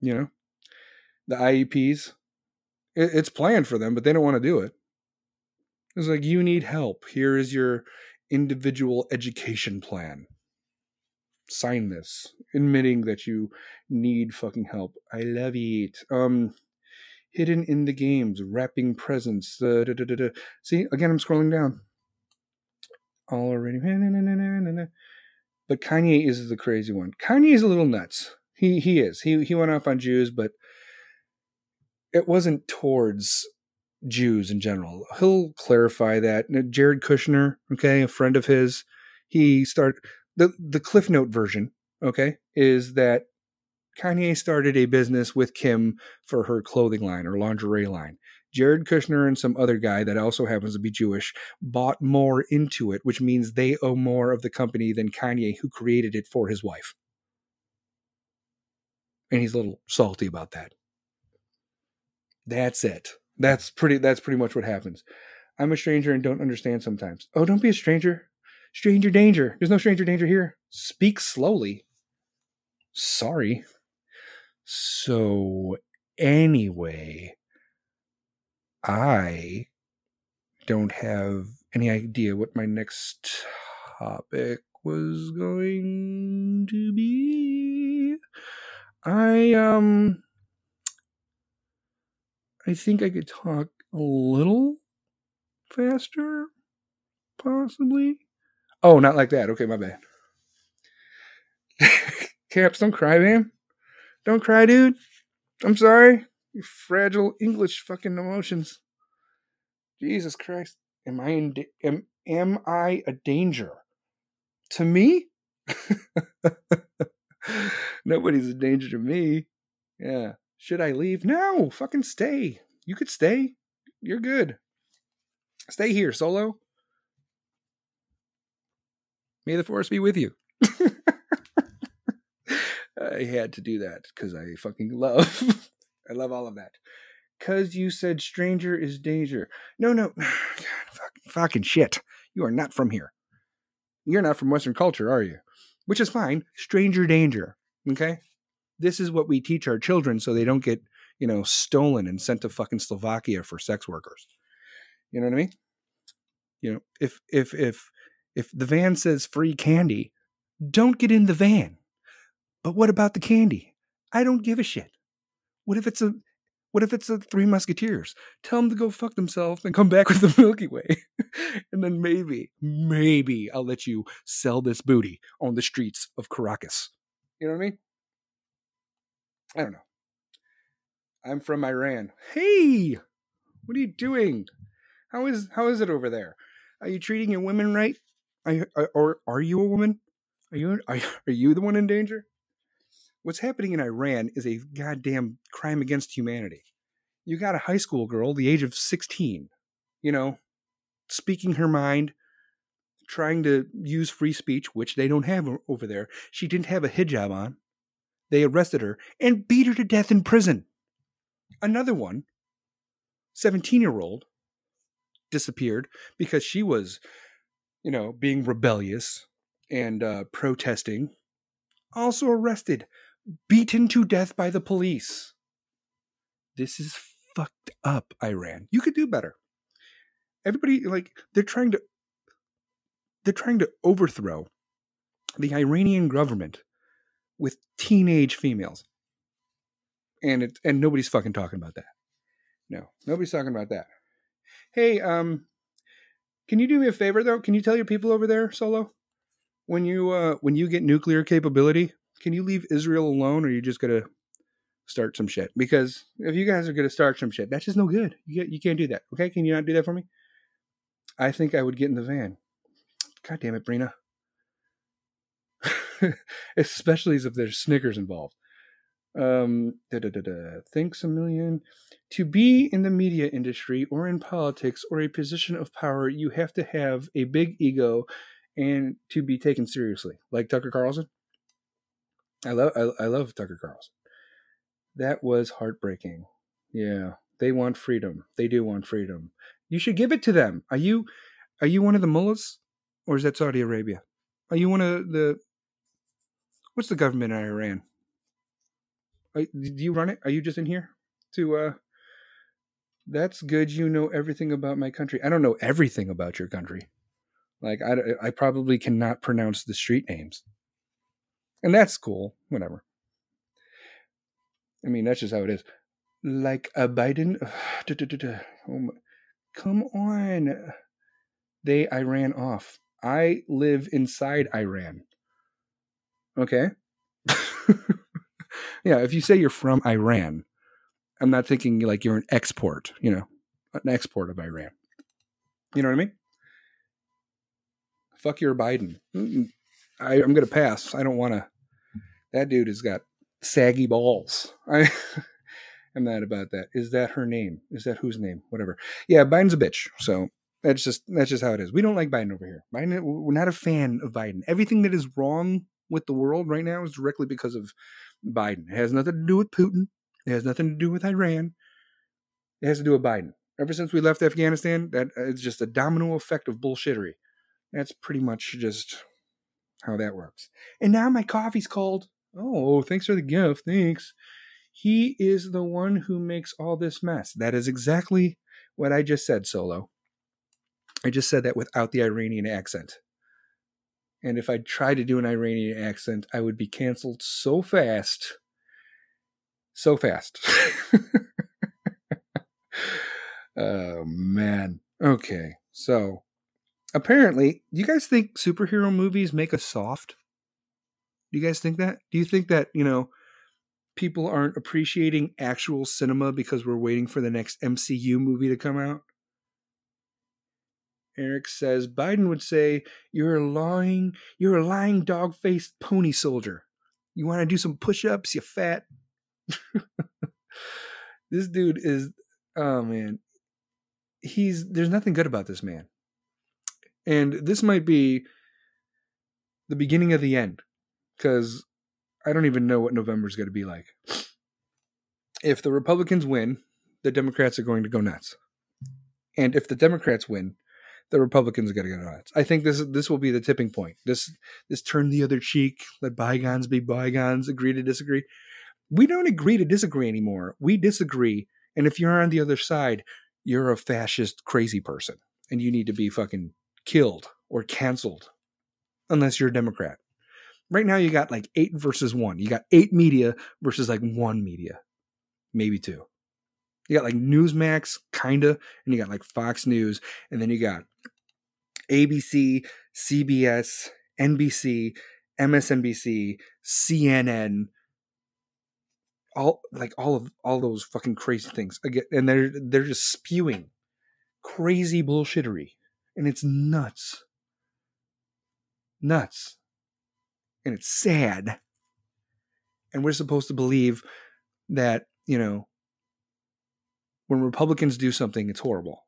You know, the IEPs. It, it's planned for them, but they don't want to do it. It's like you need help. Here is your individual education plan sign this admitting that you need fucking help i love it um hidden in the games wrapping presents da, da, da, see again i'm scrolling down. Already but kanye is the crazy one. Kanye is a little nuts. He he is. He he went off on jews but it wasn't towards jews in general. He'll clarify that. Jared kushner okay a friend of his he started the the cliff note version okay is that kanye started a business with kim for her clothing line or lingerie line jared kushner and some other guy that also happens to be jewish bought more into it which means they owe more of the company than kanye who created it for his wife and he's a little salty about that that's it that's pretty that's pretty much what happens i'm a stranger and don't understand sometimes oh don't be a stranger Stranger danger. There's no stranger danger here. Speak slowly. Sorry. So, anyway, I don't have any idea what my next topic was going to be. I, um, I think I could talk a little faster, possibly. Oh, not like that. Okay, my bad. Caps, don't cry, man. Don't cry, dude. I'm sorry. You fragile English fucking emotions. Jesus Christ. Am I in da- am am I a danger? To me? Nobody's a danger to me. Yeah. Should I leave? No, fucking stay. You could stay. You're good. Stay here, solo. May the force be with you. I had to do that because I fucking love. I love all of that. Cause you said stranger is danger. No, no, God, fucking, fucking shit. You are not from here. You're not from Western culture, are you? Which is fine. Stranger danger. Okay. This is what we teach our children so they don't get, you know, stolen and sent to fucking Slovakia for sex workers. You know what I mean? You know, if if if if the van says free candy, don't get in the van. But what about the candy? I don't give a shit. What if it's a what if it's the Three Musketeers? Tell them to go fuck themselves and come back with the Milky Way. and then maybe, maybe I'll let you sell this booty on the streets of Caracas. You know what I mean? I don't know. I'm from Iran. Hey, what are you doing? How is how is it over there? Are you treating your women right? Are you, or are you a woman? Are you are, are you the one in danger? What's happening in Iran is a goddamn crime against humanity. You got a high school girl, the age of 16, you know, speaking her mind, trying to use free speech, which they don't have over there. She didn't have a hijab on. They arrested her and beat her to death in prison. Another one, 17 year old, disappeared because she was, you know, being rebellious and uh, protesting. Also arrested, beaten to death by the police. This is fucked up, Iran. You could do better. Everybody, like, they're trying to. They're trying to overthrow the Iranian government with teenage females. And it and nobody's fucking talking about that. No, nobody's talking about that. Hey, um, can you do me a favor though? Can you tell your people over there, Solo, when you uh when you get nuclear capability, can you leave Israel alone, or are you just gonna start some shit? Because if you guys are gonna start some shit, that's just no good. You you can't do that. Okay, can you not do that for me? I think I would get in the van. God damn it, Brina. Especially if there's Snickers involved. Um, da, da, da, da. Thanks a million. To be in the media industry or in politics or a position of power, you have to have a big ego and to be taken seriously, like Tucker Carlson. I love I, I love Tucker Carlson. That was heartbreaking. Yeah, they want freedom. They do want freedom. You should give it to them. Are you are you one of the mullahs, or is that Saudi Arabia? Are you one of the what's the government in Iran? Are, do you run it? Are you just in here to? uh That's good. You know everything about my country. I don't know everything about your country. Like I, I probably cannot pronounce the street names, and that's cool. Whatever. I mean, that's just how it is. Like a Biden. Oh come on. They Iran off. I live inside Iran. Okay. yeah, if you say you're from Iran, I'm not thinking like you're an export, you know, an export of Iran. You know what I mean? Fuck your Biden. I, I'm going to pass. I don't want to. That dude has got saggy balls. I am mad about that. Is that her name? Is that whose name? Whatever. Yeah, Biden's a bitch. So that's just that's just how it is. We don't like Biden over here. Biden, we're not a fan of Biden. Everything that is wrong with the world right now is directly because of Biden. It has nothing to do with Putin. It has nothing to do with Iran. It has to do with Biden. Ever since we left Afghanistan, that uh, it's just a domino effect of bullshittery. That's pretty much just how that works. And now my coffee's cold. Oh, thanks for the gift. Thanks. He is the one who makes all this mess. That is exactly what I just said, Solo. I just said that without the Iranian accent. And if I tried to do an Iranian accent, I would be canceled so fast. So fast. oh, man. Okay. So, apparently, you guys think superhero movies make us soft? You guys think that? Do you think that, you know, people aren't appreciating actual cinema because we're waiting for the next MCU movie to come out? Eric says Biden would say, "You're a lying, you're a lying dog-faced pony soldier. You want to do some push-ups, you fat." this dude is, oh man, he's there's nothing good about this man, and this might be the beginning of the end, because I don't even know what November's going to be like. If the Republicans win, the Democrats are going to go nuts, and if the Democrats win the Republicans are going to go nuts. I think this this will be the tipping point. This this turn the other cheek, let bygones be bygones, agree to disagree. We don't agree to disagree anymore. We disagree, and if you're on the other side, you're a fascist crazy person, and you need to be fucking killed or canceled, unless you're a Democrat. Right now, you got like eight versus one. You got eight media versus like one media, maybe two. You got like Newsmax, kinda, and you got like Fox News, and then you got ABC, CBS, NBC, MSNBC, CNN, all like all of all those fucking crazy things. Again, and they're they're just spewing crazy bullshittery, and it's nuts, nuts, and it's sad, and we're supposed to believe that you know when Republicans do something, it's horrible.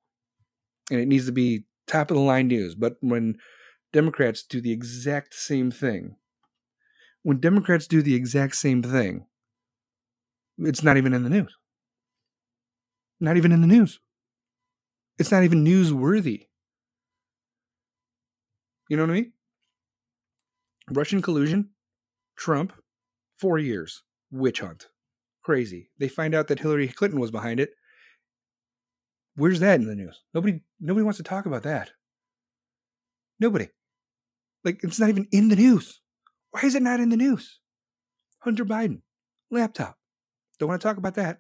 And it needs to be top of the line news. But when Democrats do the exact same thing. When Democrats do the exact same thing, it's not even in the news. Not even in the news. It's not even newsworthy. You know what I mean? Russian collusion, Trump, four years, witch hunt. Crazy. They find out that Hillary Clinton was behind it. Where's that in the news? Nobody nobody wants to talk about that. Nobody. Like it's not even in the news. Why is it not in the news? Hunter Biden, laptop. Don't want to talk about that.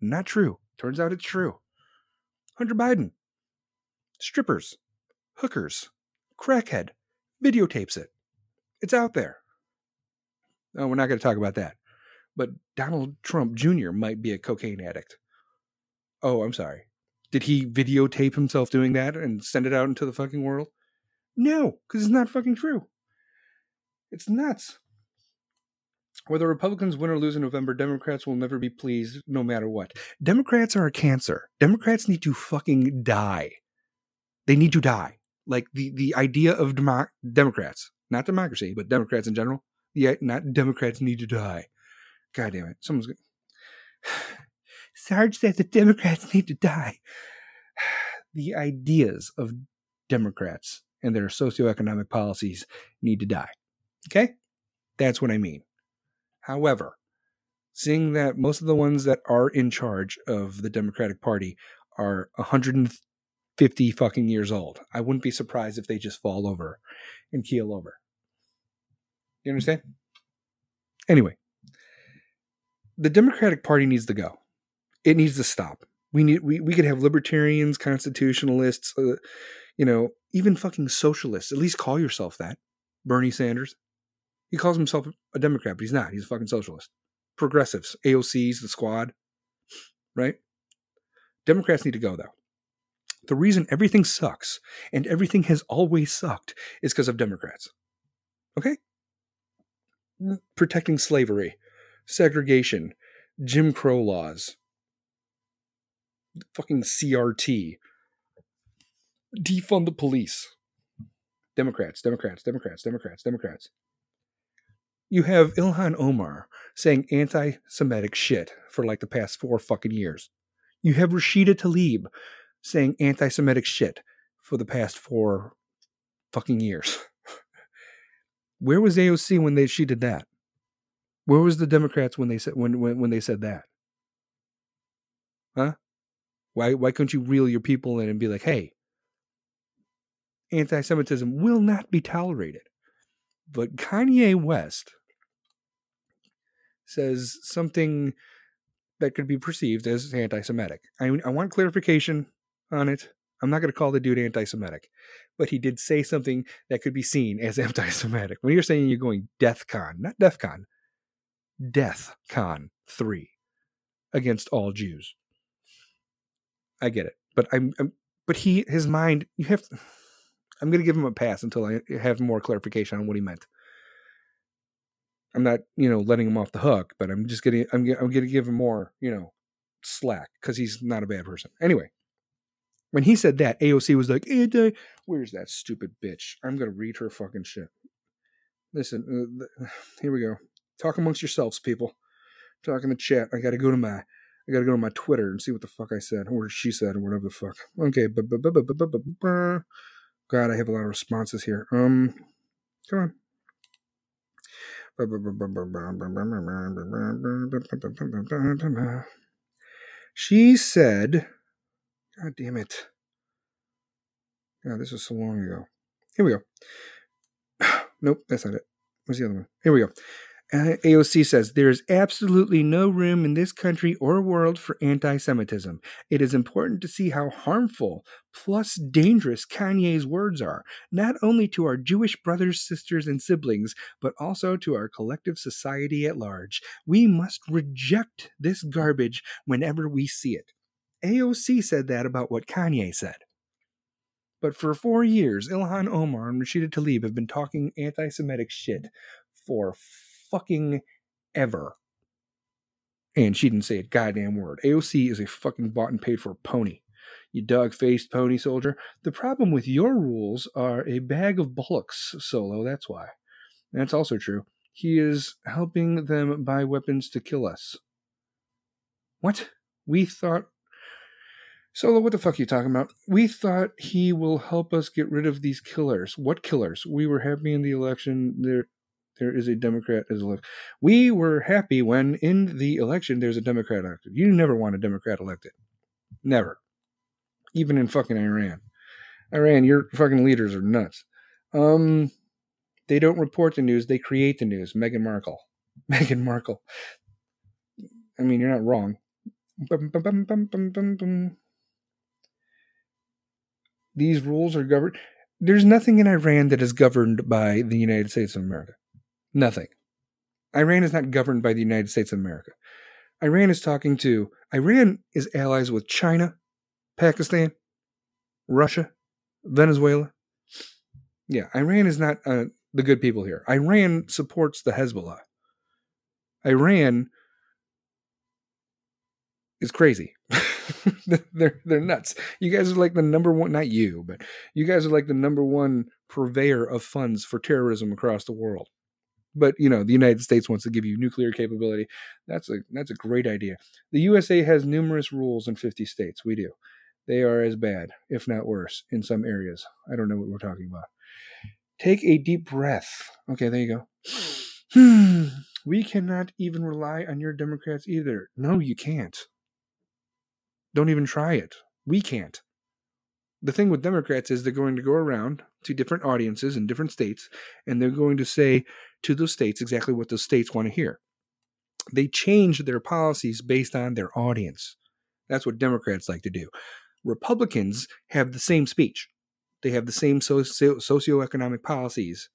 Not true. Turns out it's true. Hunter Biden, strippers, hookers, crackhead, videotapes it. It's out there. No, we're not going to talk about that. But Donald Trump Jr. might be a cocaine addict. Oh, I'm sorry. Did he videotape himself doing that and send it out into the fucking world? No, because it's not fucking true. It's nuts. Whether Republicans win or lose in November, Democrats will never be pleased no matter what. Democrats are a cancer. Democrats need to fucking die. They need to die. Like the, the idea of demo- Democrats, not democracy, but Democrats in general, Yeah, uh, not Democrats need to die. God damn it. Someone's Gonna... Sarge said the Democrats need to die. The ideas of Democrats and their socioeconomic policies need to die. Okay? That's what I mean. However, seeing that most of the ones that are in charge of the Democratic Party are 150 fucking years old, I wouldn't be surprised if they just fall over and keel over. You understand? Anyway, the Democratic Party needs to go. It needs to stop. We need we, we could have libertarians, constitutionalists, uh, you know, even fucking socialists. At least call yourself that. Bernie Sanders. He calls himself a Democrat, but he's not. He's a fucking socialist. Progressives, AOCs, the squad, right? Democrats need to go, though. The reason everything sucks and everything has always sucked is because of Democrats. Okay? Protecting slavery, segregation, Jim Crow laws, fucking CRT, defund the police. Democrats, Democrats, Democrats, Democrats, Democrats. You have Ilhan Omar saying anti Semitic shit for like the past four fucking years. You have Rashida Tlaib saying anti Semitic shit for the past four fucking years. Where was AOC when they she did that? Where was the Democrats when they said when when, when they said that? Huh? Why why couldn't you reel your people in and be like, hey, anti Semitism will not be tolerated. But Kanye West says something that could be perceived as anti Semitic. I, I want clarification on it. I'm not going to call the dude anti Semitic, but he did say something that could be seen as anti Semitic. When you're saying you're going Death Con, not Death Con, Death Con 3 against all Jews. I get it. But I'm, I'm but he his mind you have to, I'm going to give him a pass until I have more clarification on what he meant. I'm not, you know, letting him off the hook, but I'm just getting, I'm, I'm going to give him more, you know, slack because he's not a bad person. Anyway, when he said that, AOC was like, eh, "Where's that stupid bitch? I'm to read her fucking shit." Listen, uh, here we go. Talk amongst yourselves, people. Talk in the chat. I got to go to my I gotta go to my Twitter and see what the fuck I said, or she said, or whatever the fuck. Okay, God, I have a lot of responses here. Um, come on. She said, God damn it. God, this was so long ago. Here we go. nope, that's not it. Where's the other one? Here we go. Uh, AOC says there is absolutely no room in this country or world for anti Semitism. It is important to see how harmful plus dangerous Kanye's words are, not only to our Jewish brothers, sisters, and siblings, but also to our collective society at large. We must reject this garbage whenever we see it. AOC said that about what Kanye said. But for four years, Ilhan Omar and Rashida Tlaib have been talking anti Semitic shit for fucking ever. And she didn't say a goddamn word. AOC is a fucking bought and paid for pony. you dog faced pony soldier. The problem with your rules are a bag of bullocks, Solo. That's why. That's also true. He is helping them buy weapons to kill us. What? We thought. Solo, what the fuck are you talking about? We thought he will help us get rid of these killers. What killers? We were happy in the election. There, there is a Democrat as elected. We were happy when in the election there's a Democrat elected. You never want a Democrat elected. Never. Even in fucking Iran. Iran, your fucking leaders are nuts. Um, they don't report the news; they create the news. Meghan Markle. Meghan Markle. I mean, you're not wrong. Bum, bum, bum, bum, bum, bum, bum. These rules are governed. There's nothing in Iran that is governed by the United States of America. Nothing. Iran is not governed by the United States of America. Iran is talking to. Iran is allies with China, Pakistan, Russia, Venezuela. Yeah, Iran is not uh, the good people here. Iran supports the Hezbollah. Iran is crazy. they're they're nuts. You guys are like the number one not you, but you guys are like the number one purveyor of funds for terrorism across the world. But you know, the United States wants to give you nuclear capability. That's a that's a great idea. The USA has numerous rules in 50 states. We do. They are as bad, if not worse, in some areas. I don't know what we're talking about. Take a deep breath. Okay, there you go. Hmm. We cannot even rely on your Democrats either. No, you can't. Don't even try it. We can't. The thing with Democrats is they're going to go around to different audiences in different states and they're going to say to those states exactly what those states want to hear. They change their policies based on their audience. That's what Democrats like to do. Republicans have the same speech. They have the same socio- socioeconomic policies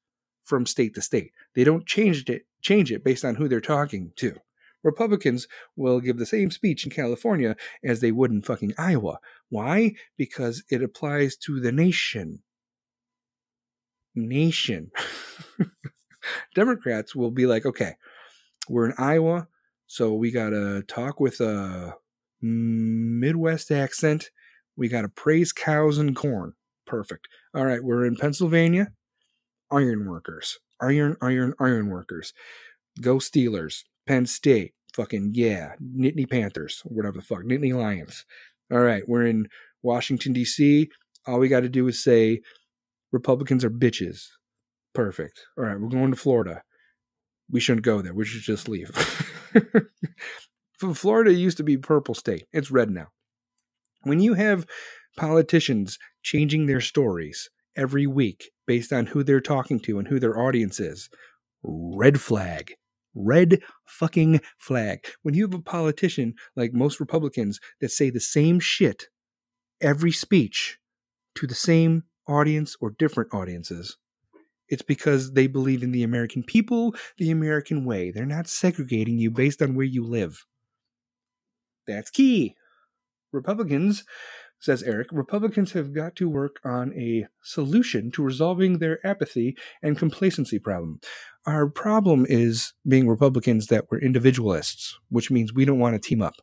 from state to state. They don't change it change it based on who they're talking to. Republicans will give the same speech in California as they would in fucking Iowa. Why? Because it applies to the nation. Nation. Democrats will be like, okay, we're in Iowa, so we got to talk with a Midwest accent. We got to praise cows and corn. Perfect. All right, we're in Pennsylvania. Iron workers. Iron, iron, iron workers. Go Steelers. Penn State. Fucking yeah. Nittany Panthers. Whatever the fuck. Nittany Lions. All right, we're in Washington, D.C. All we got to do is say Republicans are bitches. Perfect. All right, we're going to Florida. We shouldn't go there. We should just leave. Florida used to be purple state. It's red now. When you have politicians changing their stories every week based on who they're talking to and who their audience is, red flag. Red fucking flag. When you have a politician like most Republicans that say the same shit every speech to the same audience or different audiences, it's because they believe in the American people, the American way. They're not segregating you based on where you live. That's key. Republicans, says Eric, Republicans have got to work on a solution to resolving their apathy and complacency problem. Our problem is being Republicans that we're individualists, which means we don't want to team up.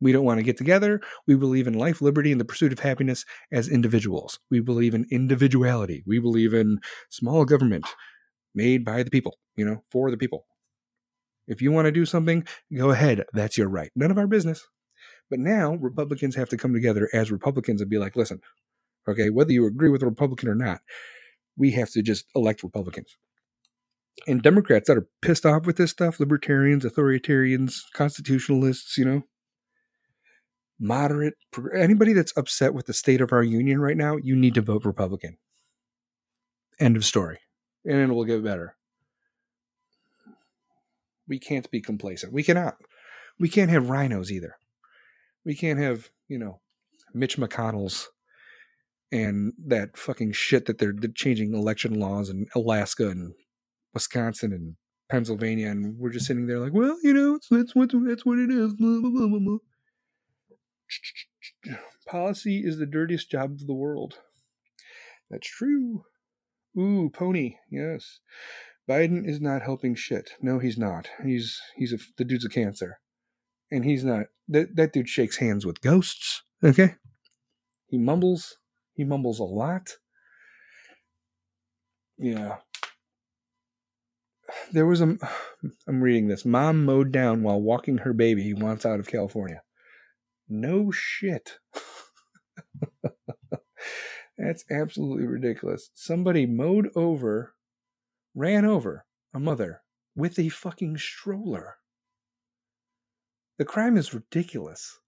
We don't want to get together. We believe in life, liberty, and the pursuit of happiness as individuals. We believe in individuality. We believe in small government made by the people, you know, for the people. If you want to do something, go ahead. That's your right. None of our business. But now Republicans have to come together as Republicans and be like, listen, okay, whether you agree with a Republican or not, we have to just elect Republicans. And Democrats that are pissed off with this stuff, libertarians, authoritarians, constitutionalists, you know, moderate, anybody that's upset with the state of our union right now, you need to vote Republican. End of story. And it will get better. We can't be complacent. We cannot. We can't have RINOs either. We can't have, you know, Mitch McConnell's and that fucking shit that they're, they're changing election laws in Alaska and Wisconsin and Pennsylvania, and we're just sitting there like, well, you know, it's, it's what it's what it is. Blah, blah, blah. Policy is the dirtiest job of the world. That's true. Ooh, pony. Yes, Biden is not helping shit. No, he's not. He's he's a the dude's a cancer, and he's not. That that dude shakes hands with ghosts. Okay, He mumbles. He mumbles a lot. Yeah. There was a. I'm reading this. Mom mowed down while walking her baby he wants out of California. No shit. That's absolutely ridiculous. Somebody mowed over, ran over a mother with a fucking stroller. The crime is ridiculous.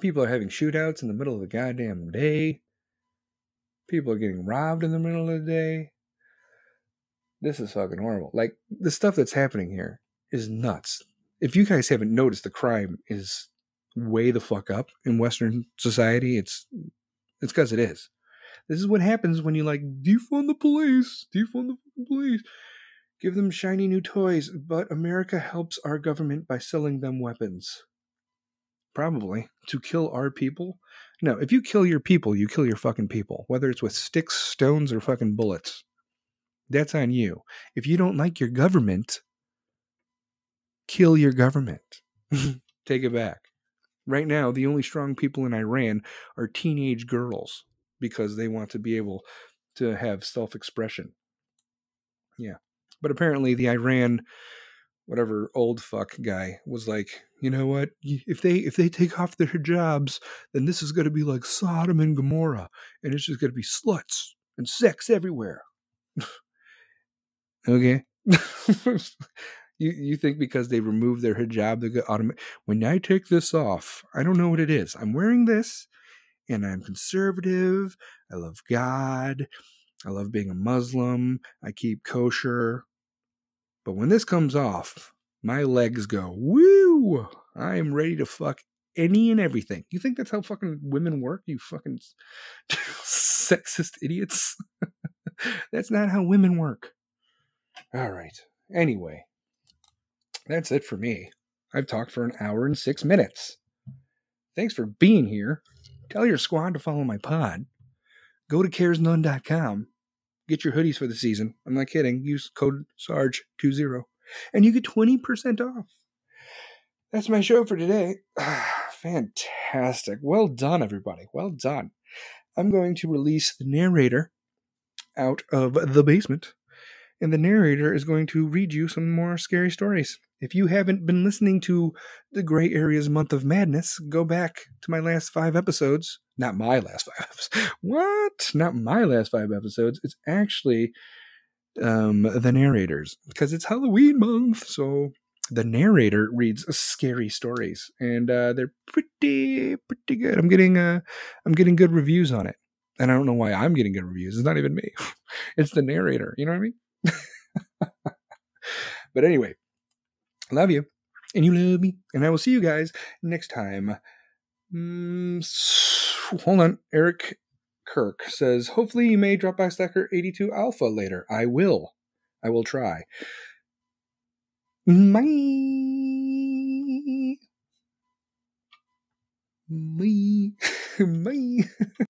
People are having shootouts in the middle of the goddamn day. People are getting robbed in the middle of the day. This is fucking horrible. Like, the stuff that's happening here is nuts. If you guys haven't noticed, the crime is way the fuck up in Western society. It's it's because it is. This is what happens when you like defund the police, defund the police, give them shiny new toys, but America helps our government by selling them weapons. Probably to kill our people. No, if you kill your people, you kill your fucking people, whether it's with sticks, stones, or fucking bullets. That's on you. If you don't like your government, kill your government. Take it back. Right now, the only strong people in Iran are teenage girls because they want to be able to have self expression. Yeah. But apparently, the Iran, whatever old fuck guy was like, you know what? If they if they take off their hijabs, then this is going to be like Sodom and Gomorrah, and it's just going to be sluts and sex everywhere. okay. You you think because they removed their hijab, they go automatic. When I take this off, I don't know what it is. I'm wearing this, and I'm conservative. I love God. I love being a Muslim. I keep kosher. But when this comes off, my legs go woo. I am ready to fuck any and everything. You think that's how fucking women work? You fucking sexist idiots. that's not how women work. All right. Anyway, that's it for me. I've talked for an hour and six minutes. Thanks for being here. Tell your squad to follow my pod. Go to caresnone.com. Get your hoodies for the season. I'm not kidding. Use code SARGE20 and you get 20% off. That's my show for today. Fantastic. Well done, everybody. Well done. I'm going to release the narrator out of the basement, and the narrator is going to read you some more scary stories. If you haven't been listening to the Gray Areas Month of Madness, go back to my last five episodes. Not my last five episodes. What? Not my last five episodes. It's actually um, the narrators because it's Halloween month. So the narrator reads scary stories, and uh, they're pretty pretty good. I'm getting uh, I'm getting good reviews on it, and I don't know why I'm getting good reviews. It's not even me. it's the narrator. You know what I mean? but anyway, love you, and you love me, and I will see you guys next time. Mm, hold on, Eric Kirk says, hopefully you may drop by Stacker 82 Alpha later. I will. I will try. Bye. Bye. Bye.